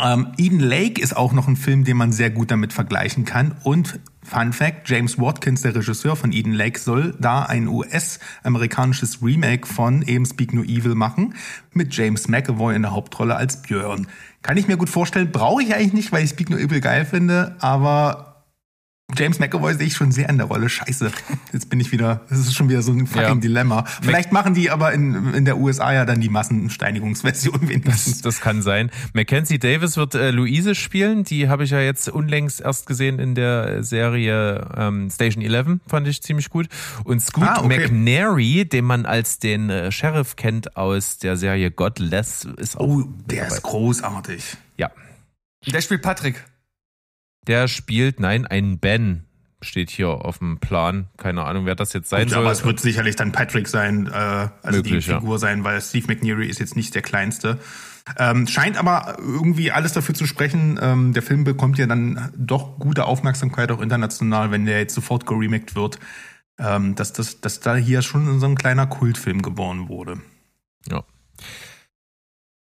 Ähm, Eden Lake ist auch noch ein Film, den man sehr gut damit vergleichen kann. Und Fun Fact, James Watkins, der Regisseur von Eden Lake, soll da ein US-amerikanisches Remake von eben Speak No Evil machen, mit James McAvoy in der Hauptrolle als Björn. Kann ich mir gut vorstellen, brauche ich eigentlich nicht, weil ich Speak No Evil geil finde, aber James McAvoy sehe ich schon sehr in der Rolle. Scheiße, jetzt bin ich wieder, das ist schon wieder so ein fucking Ja. Dilemma. Vielleicht machen die aber in, in der USA ja dann die Massensteinigungsversion wenigstens. Das, das kann sein. Mackenzie Davis wird äh, Luise spielen. Die habe ich ja jetzt unlängst erst gesehen in der Serie ähm, Station 11. Fand ich ziemlich gut. Und Scoot Ah, okay. McNary, den man als den äh, Sheriff kennt aus der Serie Godless, ist auch. Oh, der ist großartig. Ja. Der spielt Patrick. Der spielt, nein, ein Ben. Steht hier auf dem Plan. Keine Ahnung, wer das jetzt sein Gut, soll. aber es wird sicherlich dann Patrick sein, äh, also Möglich, die ja. Figur sein, weil Steve McNeary ist jetzt nicht der kleinste. Ähm, scheint aber irgendwie alles dafür zu sprechen. Ähm, der Film bekommt ja dann doch gute Aufmerksamkeit auch international, wenn der jetzt sofort geremaked wird. Ähm, dass, das, dass da hier schon so ein kleiner Kultfilm geboren wurde. Ja.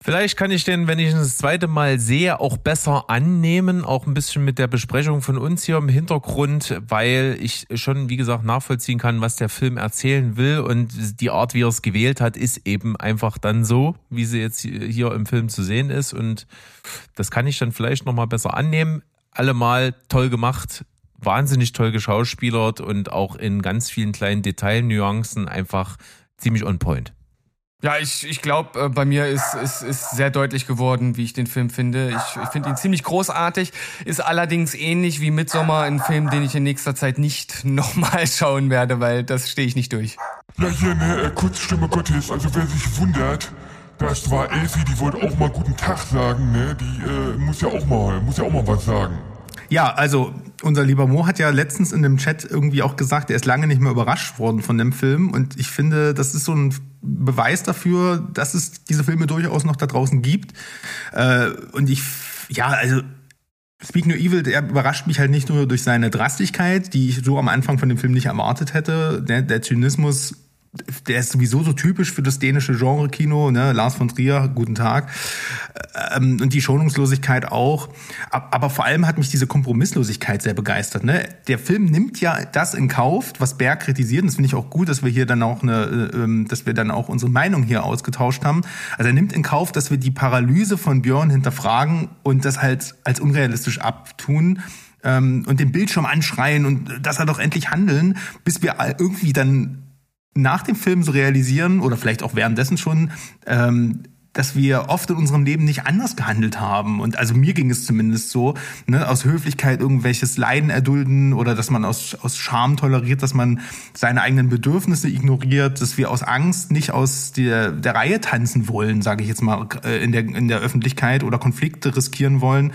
Vielleicht kann ich den, wenn ich ihn das zweite Mal sehe, auch besser annehmen, auch ein bisschen mit der Besprechung von uns hier im Hintergrund, weil ich schon, wie gesagt, nachvollziehen kann, was der Film erzählen will und die Art, wie er es gewählt hat, ist eben einfach dann so, wie sie jetzt hier im Film zu sehen ist und das kann ich dann vielleicht nochmal besser annehmen. Allemal toll gemacht, wahnsinnig toll geschauspielert und auch in ganz vielen kleinen Detailnuancen einfach ziemlich on point. Ja, ich, ich glaube, äh, bei mir ist, ist, ist sehr deutlich geworden, wie ich den Film finde. Ich, ich finde ihn ziemlich großartig, ist allerdings ähnlich wie Midsommar, ein Film, den ich in nächster Zeit nicht nochmal schauen werde, weil das stehe ich nicht durch. Ja, hier, ne, äh, Kurzstimme Gottes, also wer sich wundert, das war Elsie, die wollte auch mal guten Tag sagen, ne, die äh, muss ja auch mal, muss ja auch mal was sagen. Ja, also unser lieber Mo hat ja letztens in dem Chat irgendwie auch gesagt, er ist lange nicht mehr überrascht worden von dem Film. Und ich finde, das ist so ein Beweis dafür, dass es diese Filme durchaus noch da draußen gibt. Äh, und ich, ja, also Speak No Evil, der überrascht mich halt nicht nur durch seine Drastigkeit, die ich so am Anfang von dem Film nicht erwartet hätte. Der, der Zynismus, der ist sowieso so typisch für das dänische Genre-Kino, ne? Lars von Trier, guten Tag. Ähm, und die Schonungslosigkeit auch. Ab- Aber vor allem hat mich diese Kompromisslosigkeit sehr begeistert. Ne? Der Film nimmt ja das in Kauf, was Berg kritisiert. Und das finde ich auch gut, dass wir hier dann auch eine, äh, ähm, dass wir dann auch unsere Meinung hier ausgetauscht haben. Also er nimmt in Kauf, dass wir die Paralyse von Björn hinterfragen und das halt als unrealistisch abtun ähm, und den Bildschirm anschreien und dass er doch endlich handeln, bis wir irgendwie dann nach dem Film so realisieren oder vielleicht auch währenddessen schon, ähm, dass wir oft in unserem Leben nicht anders gehandelt haben. Und also mir ging es zumindest so, ne, aus Höflichkeit irgendwelches Leiden erdulden oder dass man aus, aus Scham toleriert, dass man seine eigenen Bedürfnisse ignoriert, dass wir aus Angst nicht aus der, der Reihe tanzen wollen, sage ich jetzt mal, äh, in der, in der Öffentlichkeit oder Konflikte riskieren wollen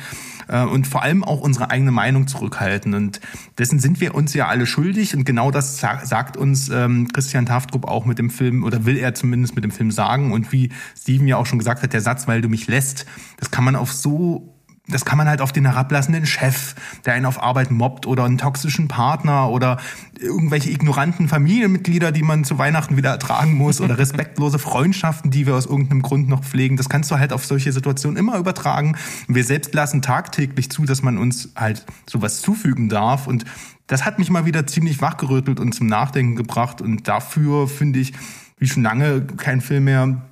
äh, und vor allem auch unsere eigene Meinung zurückhalten. Und dessen sind wir uns ja alle schuldig. Und genau das sa sagt uns ähm, Christian Taftrup auch mit dem Film, oder will er zumindest mit dem Film sagen. Und wie Steven ja auch schon gesagt hat, der Satz, weil du mich lässt, das kann man auf so das kann man halt auf den herablassenden Chef, der einen auf Arbeit mobbt oder einen toxischen Partner oder irgendwelche ignoranten Familienmitglieder, die man zu Weihnachten wieder ertragen muss oder respektlose Freundschaften, die wir aus irgendeinem Grund noch pflegen. Das kannst du halt auf solche Situationen immer übertragen. Wir selbst lassen tagtäglich zu, dass man uns halt sowas zufügen darf und das hat mich mal wieder ziemlich wachgerüttelt und zum Nachdenken gebracht und dafür finde ich, wie schon lange kein Film mehr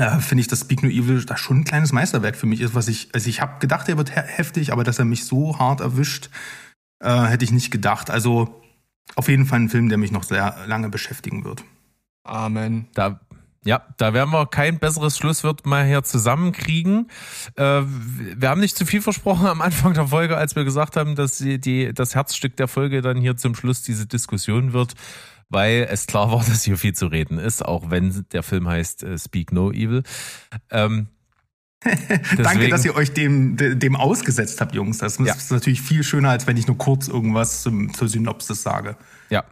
äh, finde ich, dass Speak No Evil da schon ein kleines Meisterwerk für mich ist, was ich, also ich habe gedacht, er wird he heftig, aber dass er mich so hart erwischt, äh, hätte ich nicht gedacht. Also auf jeden Fall ein Film, der mich noch sehr lange beschäftigen wird. Amen. Da, ja, da werden wir kein besseres Schlusswort mal hier zusammenkriegen. Äh, wir haben nicht zu viel versprochen am Anfang der Folge, als wir gesagt haben, dass die, die, das Herzstück der Folge dann hier zum Schluss diese Diskussion wird, weil es klar war, dass hier viel zu reden ist, auch wenn der Film heißt äh, Speak No Evil. Ähm, Danke, deswegen- dass ihr euch dem, de- dem ausgesetzt habt, Jungs. Das Ja. ist natürlich viel schöner, als wenn ich nur kurz irgendwas zum, zur Synopsis sage. Ja.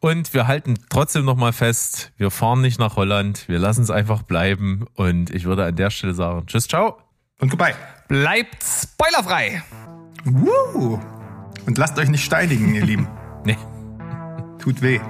Und wir halten trotzdem nochmal fest, wir fahren nicht nach Holland, wir lassen es einfach bleiben. Und ich würde an der Stelle sagen, tschüss, ciao. Und goodbye. Bleibt spoilerfrei. Woo! Und lasst euch nicht steinigen, ihr Lieben. Nee. Tut weh.